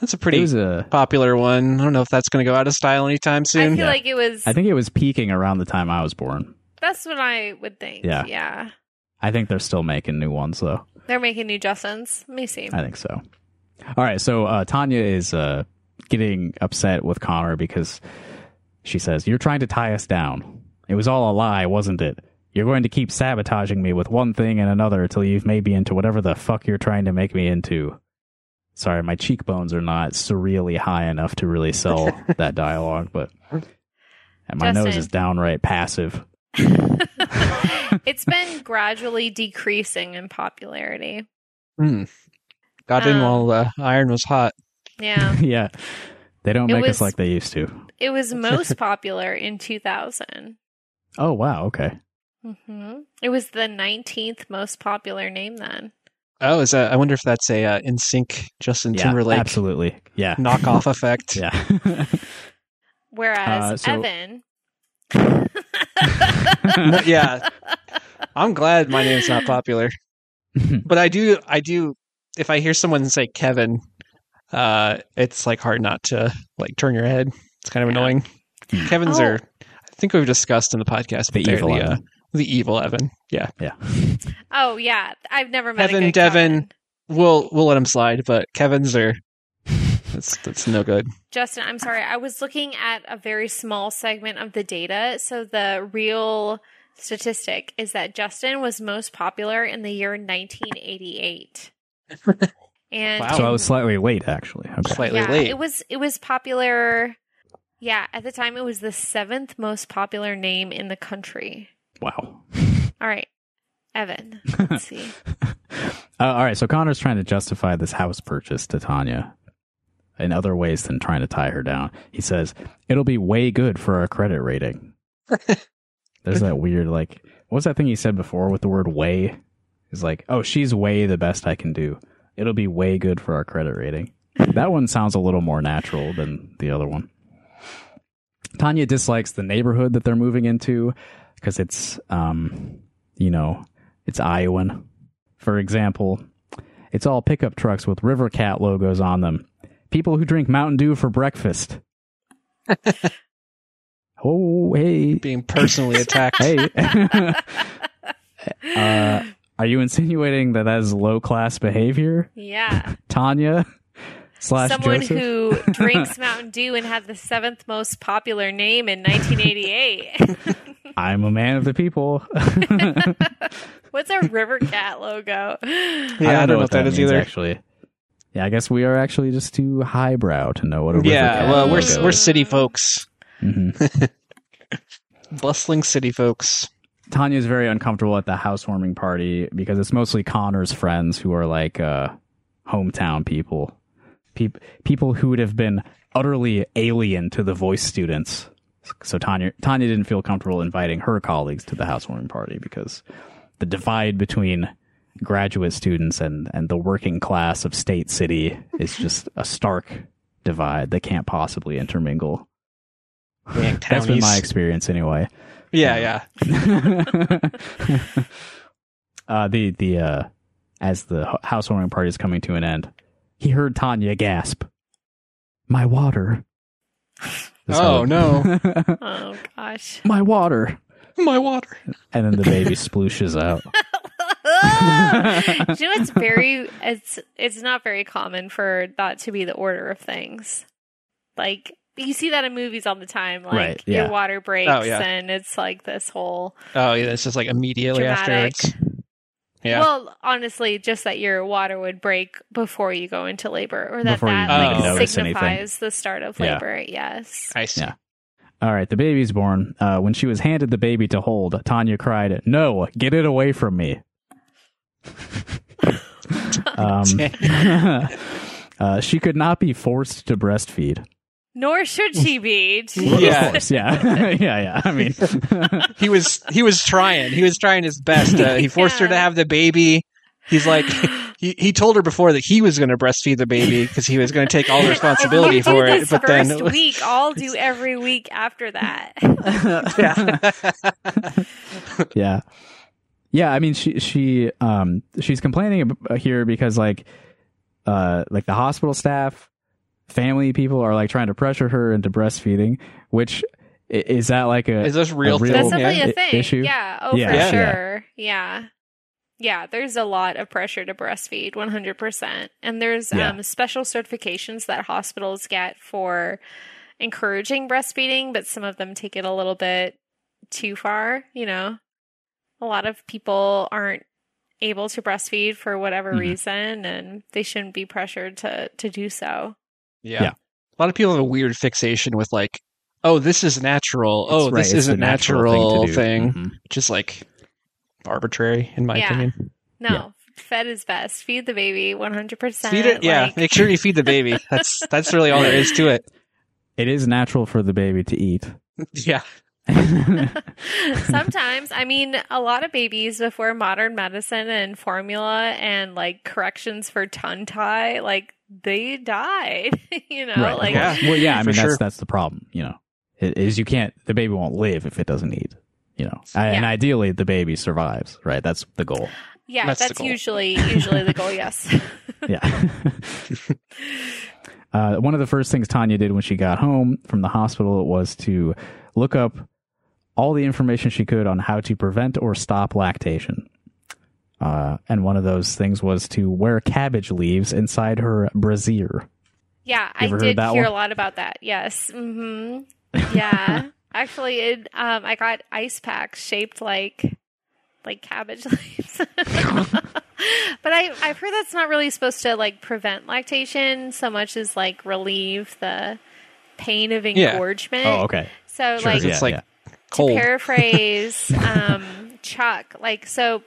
that's a pretty
a.
popular one. I don't know if that's gonna go out of style anytime soon.
I feel
Yeah.
like it was.
I think it was peaking around the time I was born.
that's what I would think.
Yeah.
yeah.
I think they're still making new ones though.
They're making new Justins. Let me see.
I think so. All right, so uh, Tanya is uh, getting upset with Connor because she says, "You're trying to tie us down. It was all a lie, wasn't it? You're going to keep sabotaging me with one thing and another until you've made me into whatever the fuck you're trying to make me into." Sorry, my cheekbones are not surreally high enough to really sell that dialogue, but and my nose is downright passive.
it's been gradually decreasing in popularity.
Hmm. Got in
Um,
while the iron was hot.
Yeah.
yeah, they don't
It
make
was-
us like they used to.
It was most popular in 2000.
Oh wow, okay.
hmm It was the 19th most popular name then.
Oh, is that? I wonder if that's a uh, NSYNC Justin
Yeah,
Timberlake
absolutely. Yeah,
knockoff effect.
yeah.
Whereas
Uh, so-
Evan.
yeah, I'm glad my name's not popular, but I do. I do. If I hear someone say Kevin, uh, it's like hard not to like turn your head. It's kind of
Yeah.
annoying. Kevin's
Oh.
are. I think we've discussed in the podcast, but
The
they're
evil
the, uh,
Evan.
the evil Evan. Yeah,
yeah.
Oh yeah, I've never met
Evan,
a good
Devin.
Kevin.
we'll we'll let him slide, but Kevin's are. That's that's no good.
Justin, I'm sorry. I was looking at a very small segment of the data. So the real statistic is that Justin was most popular in the year 1988. and
Wow.
So I was slightly late, actually. Okay.
Slightly
yeah,
late.
it was it was popular. Yeah, at the time it was the seventh most popular name in the country.
Wow.
All right, Evan. Let's see.
Uh, all right. So Connor's trying to justify this house purchase to Tanya in other ways than trying to tie her down. He says it'll be way good for our credit rating. There's that weird like what was that thing he said before with the word way? He's like, oh, she's way the best I can do. It'll be way good for our credit rating. That one sounds a little more natural than the other one. Tanya dislikes the neighborhood that they're moving into because it's, um, you know, it's Iowan. For example, it's all pickup trucks with River Cat logos on them. People who drink Mountain Dew for breakfast. Oh, hey,
being personally attacked.
hey. uh, are you insinuating that that is low class behavior,
Yeah.
Tanya? Slash
Someone
Joseph?
who drinks Mountain Dew and had the seventh most popular name in 1988.
I'm a man of the people.
What's our River Cat logo?
Yeah, I don't know what that is
means,
either.
Actually, yeah, I guess we are actually just too highbrow to know what a
Yeah,
River
well,
Cat
we're
logo
we're city folks,
Mhm.
bustling city folks.
Tanya's very uncomfortable at the housewarming party because it's mostly Connor's friends who are like uh, hometown people, Peop people who would have been utterly alien to the voice students. So Tanya Tanya didn't feel comfortable inviting her colleagues to the housewarming party because the divide between graduate students and and the working class of State City is just a stark divide that can't possibly intermingle. That's been my experience anyway.
Yeah, yeah.
uh, the the uh, as the housewarming party is coming to an end, he heard Tanya gasp, "My water!" That's
Oh,
how-
no.
Oh gosh.
my water!
My water.
And then the baby splooshes out.
you know, it's very it's it's not very common for that to be the order of things. Like you see that in movies all the time. Like
Right, yeah.
your water breaks,
Oh, yeah.
and it's like this whole
Oh, yeah, it's just like immediately
dramatic.
afterwards. Yeah.
Well, honestly, just that your water would break before you go into labor, or that
Before
that
even
like
notice anything.
signifies the start of
Yeah.
labor. Yes.
I see.
Yeah. All right, the baby's born. Uh, when she was handed the baby to hold, Tanya cried, "No, get it away from me!" um, uh, she could not be forced to breastfeed.
Nor should she be.
Yeah.
Of course, yeah, yeah, yeah. I mean,
he was he was trying. He was trying his best. Uh, he forced her to have the baby. He's like he, he told her before that he was going to breastfeed the baby because he was going to take all the responsibility for it.
this
But
first
then
week, I'll do every week after that.
yeah, yeah. yeah. I mean, she she um she's complaining here because like uh like the hospital staff, family people are like trying to pressure her into breastfeeding. Which is that like a
is this real?
A real-
That's definitely
Yeah.
a
i-
thing.
issue?
Yeah. Oh,
Yeah.
for
Yeah.
sure. Yeah. Yeah, there's a lot of pressure to breastfeed, 100%. And there's
Yeah.
um, special certifications that hospitals get for encouraging breastfeeding, but some of them take it a little bit too far, you know. A lot of people aren't able to breastfeed for whatever
Mhm.
reason and they shouldn't be pressured to to do so.
Yeah.
Yeah.
A lot of people have a weird fixation with like, oh, this is natural. oh,
right,
this
it's
isn't
the
natural
to do.
thing.
Mm-hmm.
Which is like arbitrary in my
Yeah.
opinion.
No,
Yeah.
fed is best. Feed the baby 100%.
Feed it. Yeah. Make sure you feed the baby. That's that's really all there is to it.
It is natural for the baby to eat.
Yeah.
Sometimes, I mean, a lot of babies before modern medicine and formula and like corrections for tongue tie, like they died. you know,
right.
like
Yeah.
Well, yeah. I
For
mean,
sure.
that's that's the problem. You know, I- is you can't. The baby won't live if it doesn't eat. You know, I- and ideally the baby survives. Right. That's the goal.
yeah,
That's
that's,
goal.
usually usually the goal. Yes.
Yeah. uh, one of the first things Tanya did when she got home from the hospital was to look up all the information she could on how to prevent or stop lactation. Uh, and one of those things was to wear cabbage leaves inside her brassiere.
Yeah, I
heard
did
that
hear
one?
a lot about that. Yes. hmm Yeah. Actually, it, um, I got ice packs shaped like like cabbage leaves. but I I've heard that's not really supposed to like prevent lactation so much as like relieve the pain of
Yeah.
engorgement.
Oh, okay.
So
Sure,
like
yeah,
it's like
yeah.
cold.
to paraphrase um, Chuck, like so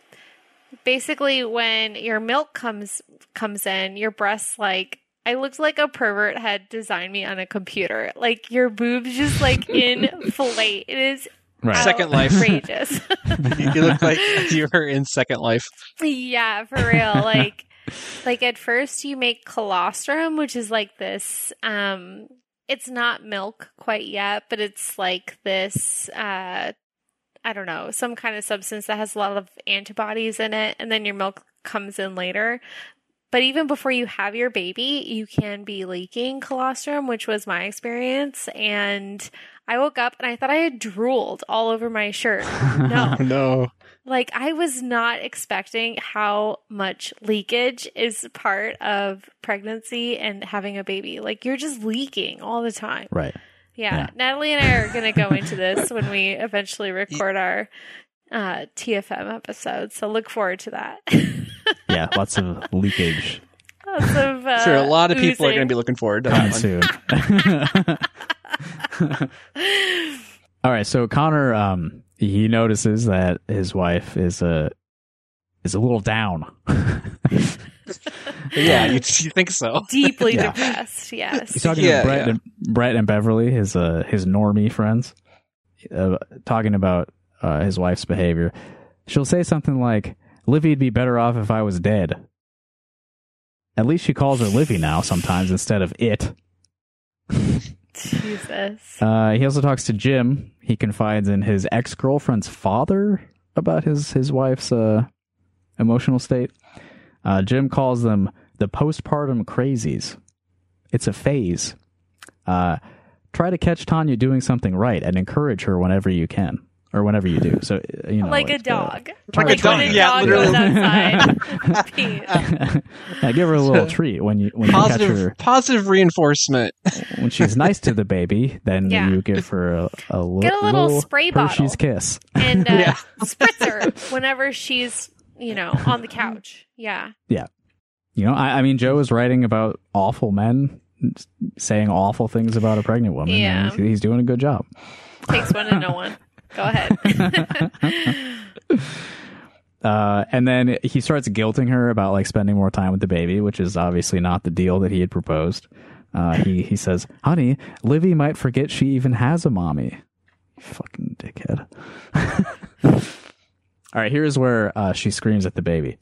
basically when your milk comes comes in, your breasts like I looked like a pervert had designed me on a computer. Like your boobs just like inflate. It is
Right.
Second Life.
outrageous.
you look like you were in Second Life.
yeah, for real. Like like at first you make colostrum, which is like this um it's not milk quite yet, but it's like this uh I don't know, some kind of substance that has a lot of antibodies in it and then your milk comes in later. But even before you have your baby, you can be leaking colostrum, which was my experience and I woke up and I thought I had drooled all over my shirt. No.
no.
Like I was not expecting how much leakage is part of pregnancy and having a baby. Like you're just leaking all the time.
Right.
Yeah.
Yeah.
Natalie and I are going to go into this when we eventually record our uh, TFM episode. So look forward to that.
Yeah, lots of leakage
Lots of, uh,
sure, a lot of people are going to be looking forward to
coming
that one.
soon. All right, so Connor um he notices that his wife is a is a little down.
Yeah, you, you think so?
deeply
Yeah.
depressed. Yes.
He's talking
Yeah,
to Brett
yeah.
and Brett and Beverly, his uh his normie friends, uh, talking about uh, his wife's behavior. She'll say something like, "Livy'd be better off if I was dead." At least she calls her Livy now sometimes instead of it.
Jesus.
Uh, he also talks to Jim. He confides in his ex girlfriend's father about his his wife's uh, emotional state. Uh, Jim calls them the postpartum crazies. It's a phase. Uh, try to catch Tanya doing something right and encourage her whenever you can or whenever you do. So uh, you know,
like a
uh,
dog.
Like a
when
dog,
a
yeah,
dog
literally.
goes outside.
Yeah, give her a little treat when you when you catch her
positive reinforcement.
when she's nice to the baby. Then
Yeah.
you give her a, a,
Get a little spray
Hershey's
bottle.
kiss.
and uh,
Yeah.
spritz her whenever she's, you know, on the couch. Yeah. Yeah.
You know, I, I mean, Joe is writing about awful men saying awful things about a pregnant woman.
Yeah.
he's, he's doing a good job.
Takes one to know one. Go ahead.
Uh, and then he starts guilting her about like spending more time with the baby, which is obviously not the deal that he had proposed. Uh, he he says, "Honey, Livy might forget she even has a mommy." Fucking dickhead. All right, here's where uh, she screams at the baby.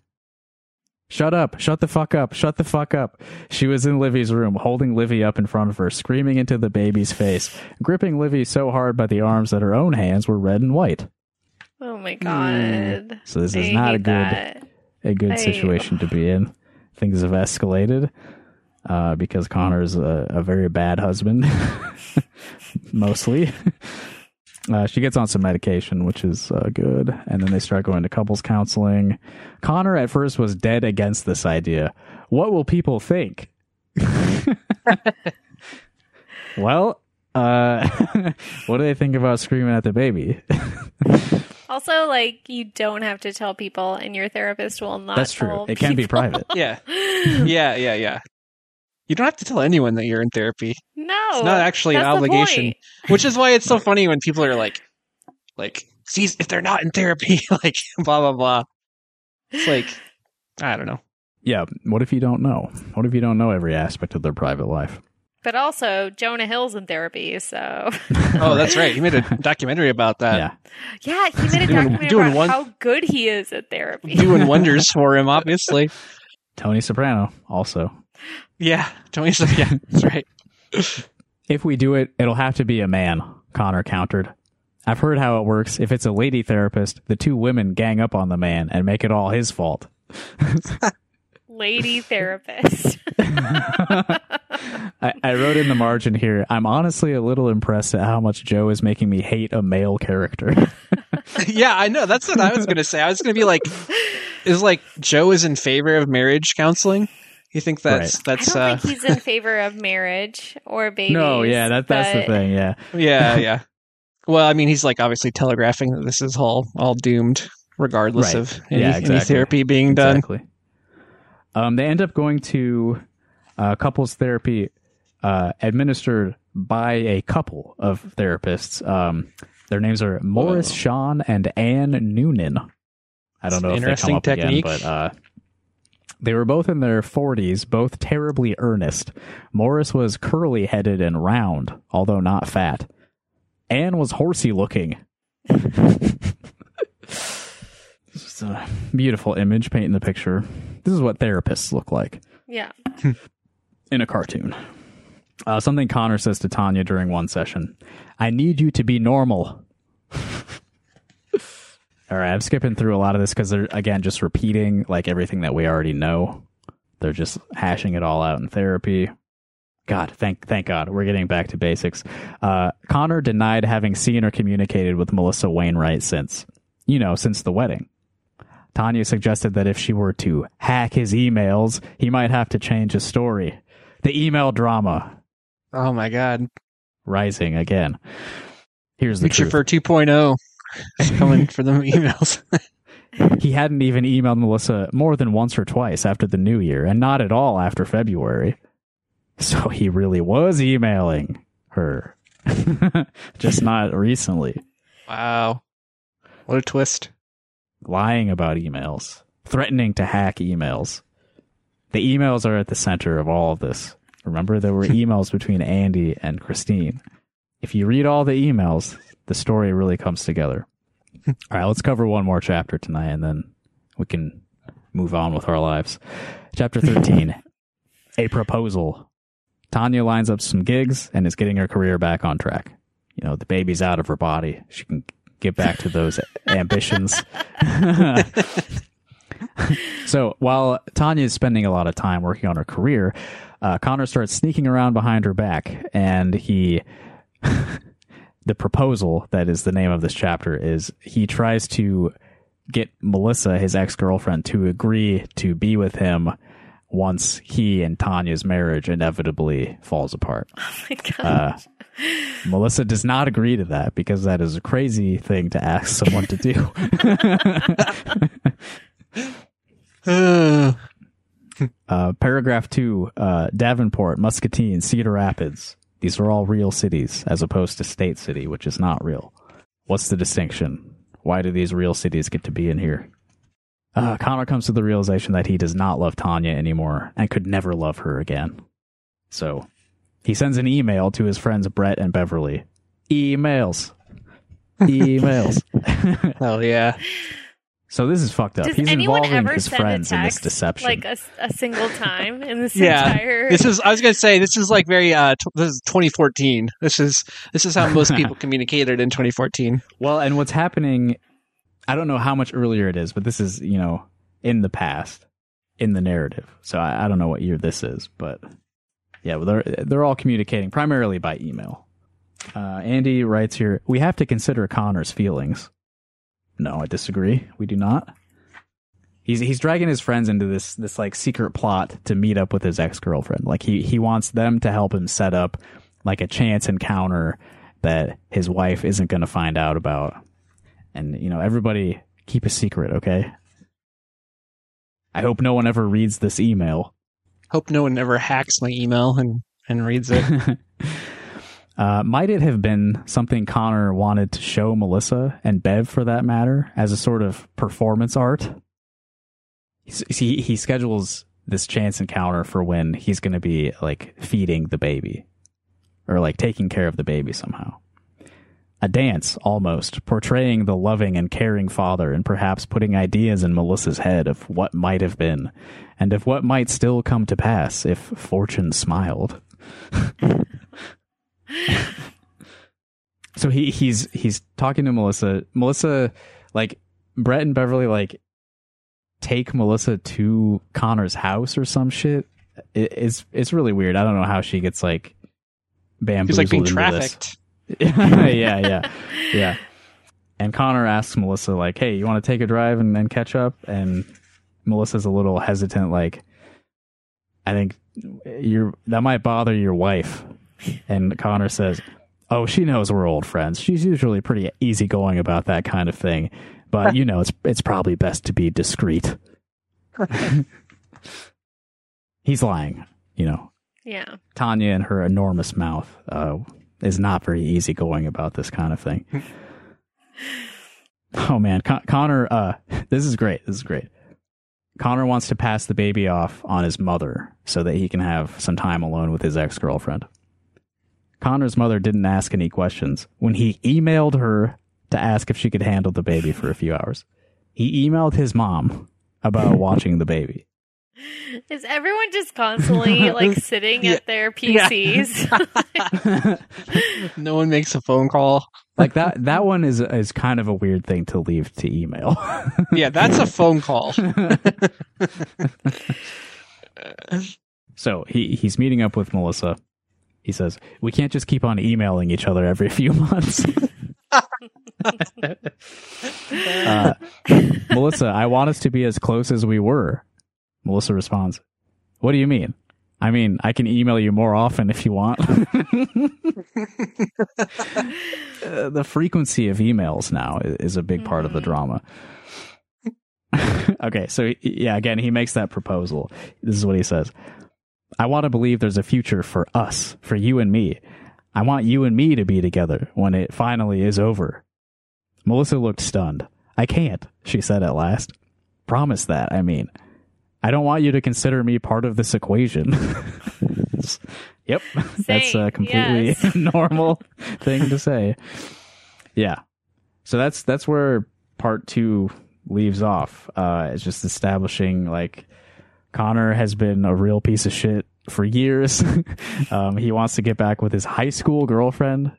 Shut up! Shut the fuck up! Shut the fuck up! She was in Livy's room, holding Livy up in front of her, screaming into the baby's face, gripping Livy so hard by the arms that her own hands were red and white.
Oh my god.
So this is not a good
that.
a good
I-
situation to be in. Things have escalated uh, because Connor's a, a very bad husband, mostly. Uh, she gets on some medication, which is uh, good, and then they start going to couples counseling. Connor at first was dead against this idea. What will people think? well, uh, what do they think about screaming at the baby?
Also, like, you don't have to tell people, and your therapist will not.
That's true.
tell
It can be private.
Yeah, yeah, yeah, yeah. You don't have to tell anyone that you're in therapy,
No,
It's not actually an obligation. which is why it's so funny when people are like, like, see, if they're not in therapy, like, blah blah blah. It's like, I don't know.
Yeah. What if you don't know? What if you don't know every aspect of their private life?
But also, Jonah Hill's in therapy, so
Oh, that's right. He made a documentary about that.
yeah.
yeah, he made a
Doing-
documentary
doing
about
one-
how good he is at therapy.
Doing wonders for him, obviously.
Tony Soprano also.
Yeah, Tony said, yeah, that's right.
If we do it, it'll have to be a man, Connor countered. I've heard how it works. If it's a lady therapist, the two women gang up on the man and make it all his fault.
Lady therapist.
I, I wrote in the margin here, I'm honestly a little impressed at how much Joe is making me hate a male character.
yeah, I know. That's what I was going to say. I was going to be like, is like Joe is in favor of marriage counseling. You think that's
I
that's
don't
uh
think he's in favor of marriage or babies.
no, yeah, that, that's the thing, yeah.
yeah yeah. Well, I mean, he's like obviously telegraphing that this is all all doomed, regardless
Right.
of any,
Yeah,
any therapy being done.
Exactly. Um, they end up going to uh, couples therapy uh, administered by a couple of therapists. Um, their names are Morris
Whoa.
Sean and Anne Noonan. I don't
That's
know
an
if they come
interesting
up
technique.
again, but uh, they were both in their 40s, both terribly earnest. Morris was curly headed and round, although not fat. Anne was horsey looking. It's a beautiful image painting the picture. This is what therapists look like
Yeah.
in a cartoon. Uh, something Connor says to Tanya during one session I need you to be normal. All right, I'm skipping through a lot of this because they're, again, just repeating like everything that we already know. They're just hashing it all out in therapy. God, thank thank God, we're getting back to basics. Uh, Connor denied having seen or communicated with Melissa Wainwright since, you know, since the wedding. Tanya suggested that if she were to hack his emails, he might have to change his story. The email drama
Oh my god.
rising again. Here's the
Picture
truth.
for 2.0 is coming for them emails.
he hadn't even emailed Melissa more than once or twice after the new year, and not at all after February. So he really was emailing her. Just not recently.
wow. What a twist.
Lying about emails, threatening to hack emails. The emails are at the center of all of this. Remember, there were emails between Andy and Christine. If you read all the emails, the story really comes together. All right, let's cover one more chapter tonight and then we can move on with our lives. Chapter 13 A Proposal. Tanya lines up some gigs and is getting her career back on track. You know, the baby's out of her body. She can get back to those ambitions. so while Tanya is spending a lot of time working on her career, uh, Connor starts sneaking around behind her back and he the proposal that is the name of this chapter is he tries to get Melissa, his ex girlfriend, to agree to be with him once he and Tanya's marriage inevitably falls apart.
Oh my god.
Uh, Melissa does not agree to that because that is a crazy thing to ask someone to do.
Uh,
Uh, paragraph two, uh, Davenport, Muscatine, Cedar Rapids. These are all real cities as opposed to State City, which is not real. What's the distinction? Why do these real cities get to be in here? Uh, Connor comes to the realization that he does not love Tanya anymore and could never love her again. So he sends an email to his friends Brett and Beverly. Emails. Emails.
hell yeah.
So this is fucked up.
Does
He's
anyone
involving
ever
his
send a
friends in this
text,
deception.
like a, a single time in this
Yeah.
entire?
This is I was going to say this is like very uh t- this is 2014. This is this is how most people communicated in 2014.
Well, and what's happening, I don't know how much earlier it is, but this is, you know, in the past, in the narrative. So I, I don't know what year this is, but yeah, well, they're, they're all communicating primarily by email. Uh, Andy writes here, we have to consider Connor's feelings. No, I disagree. We do not. He's he's dragging his friends into this this like secret plot to meet up with his ex girlfriend. Like he he wants them to help him set up like a chance encounter that his wife isn't going to find out about. And you know, everybody keep a secret, okay? I hope no one ever reads this email.
Hope no one ever hacks my email and and reads it.
uh, might it have been something Connor wanted to show Melissa and Bev, for that matter, as a sort of performance art? He he schedules this chance encounter for when he's going to be like feeding the baby, or like taking care of the baby somehow. A dance, almost, portraying the loving and caring father and perhaps putting ideas in Melissa's head of what might have been and of what might still come to pass if fortune smiled. so he he's he's talking to Melissa. Melissa like Brett and Beverly like take Melissa to Connor's house or some shit. It, it's it's really weird. I don't know how she gets like bamboozled
like being trafficked.
yeah, yeah, yeah. And Connor asks Melissa like, "Hey, you want to take a drive and then catch up?" And Melissa's a little hesitant, like, "I think you're that might bother your wife." And Connor says, "Oh, she knows we're old friends. She's usually pretty easygoing about that kind of thing, but you know, it's it's probably best to be discreet." He's lying, you know.
yeah.
Tanya and her enormous mouth uh, is not very easygoing about this kind of thing. oh man, Con- Connor, uh, this is great. This is great. Connor wants to pass the baby off on his mother so that he can have some time alone with his ex girlfriend. Connor's mother didn't ask any questions when he emailed her to ask if she could handle the baby for a few hours. He emailed his mom about watching the baby.
Is everyone just constantly like sitting
Yeah.
at their PCs?
No one makes a phone call.
like that that one is is kind of a weird thing to leave to email.
Yeah, that's a phone call.
so he he's meeting up with Melissa He says, We can't just keep on emailing each other every few months. uh, Melissa, I want us to be as close as we were. Melissa responds, What do you mean? I mean, I can email you more often if you want. Uh, the frequency of emails now is a big part of the drama. okay, so yeah, again, he makes that proposal. This is what he says I want to believe there's a future for us, for you and me. I want you and me to be together when it finally is over. Melissa looked stunned. I can't, she said at last. Promise that, I mean. I don't want you to consider me part of this equation. yep, that's a completely yes. normal thing to say. Yeah. So that's that's where part 2 leaves off. Uh it's just establishing like Connor has been a real piece of shit for years. um, he wants to get back with his high school girlfriend.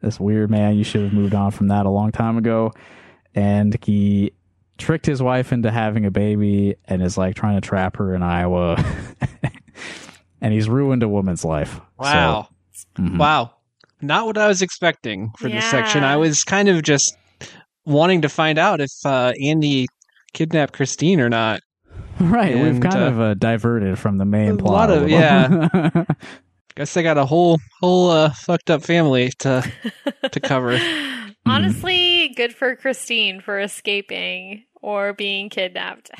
This weird man, you should have moved on from that a long time ago. And he tricked his wife into having a baby and is like trying to trap her in Iowa. and he's ruined a woman's life.
Wow. So, mm-hmm. Wow. Not what I was expecting for yeah. this section. I was kind of just wanting to find out if uh, Andy kidnapped Christine or not.
Right. And, we've kind uh, of uh, diverted from the main plot.
A lot of, yeah. Guess they got a whole whole uh, fucked up family to to cover.
Honestly, good for Christine for escaping or being kidnapped.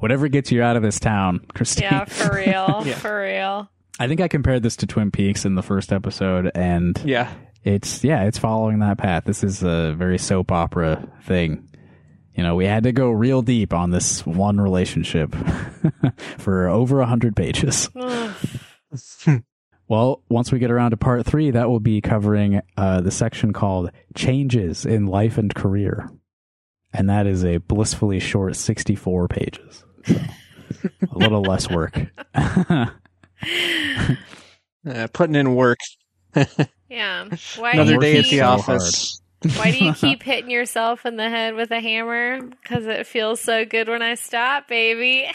Whatever gets you out of this town, Christine.
Yeah, for real. yeah. For real.
I think I compared this to Twin Peaks in the first episode and
Yeah.
It's yeah, it's following that path. This is a very soap opera thing. You know, we had to go real deep on this one relationship for over a hundred pages. Well, once we get around to part three, that will be covering uh, the section called Changes in Life and Career. And that is a blissfully short 64 pages. So a little less work.
uh, putting in work.
yeah.
Why Another day at the so office.
Why do you keep hitting yourself in the head with a hammer? Because it feels so good when I stop, baby.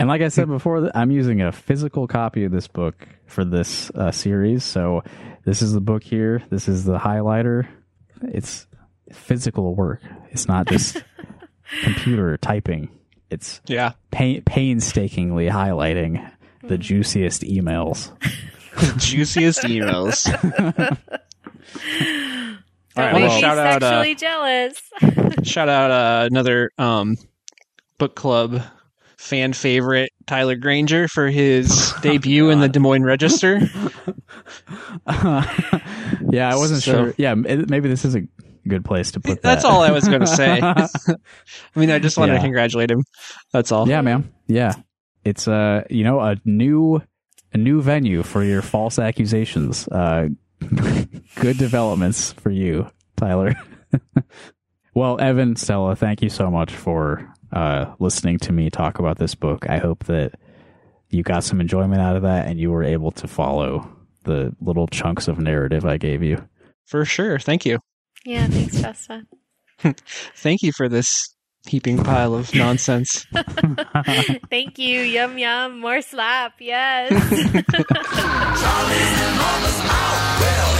And like I said before, I'm using a physical copy of this book for this uh, series. So this is the book here. This is the highlighter. It's physical work. It's not just computer typing. It's
yeah
pain, painstakingly highlighting the hmm. juiciest emails.
juiciest emails.
All right, well, shout out. Uh, jealous.
shout out uh, another um, book club fan favorite Tyler Granger for his oh, debut God. in the Des Moines Register.
Uh, yeah, I wasn't so, sure. Yeah, maybe this is a good place to put
that. That's all I was going to say. I mean, I just wanted yeah. to congratulate him. That's all.
Yeah, man. Yeah. It's uh, you know, a new a new venue for your false accusations. Uh good developments for you, Tyler. well, Evan, Stella, thank you so much for uh, listening to me talk about this book. I hope that you got some enjoyment out of that and you were able to follow the little chunks of narrative I gave you.
For sure. Thank you.
Yeah, thanks, Justin.
Thank you for this heaping pile of nonsense.
Thank you. Yum yum. More slap. Yes.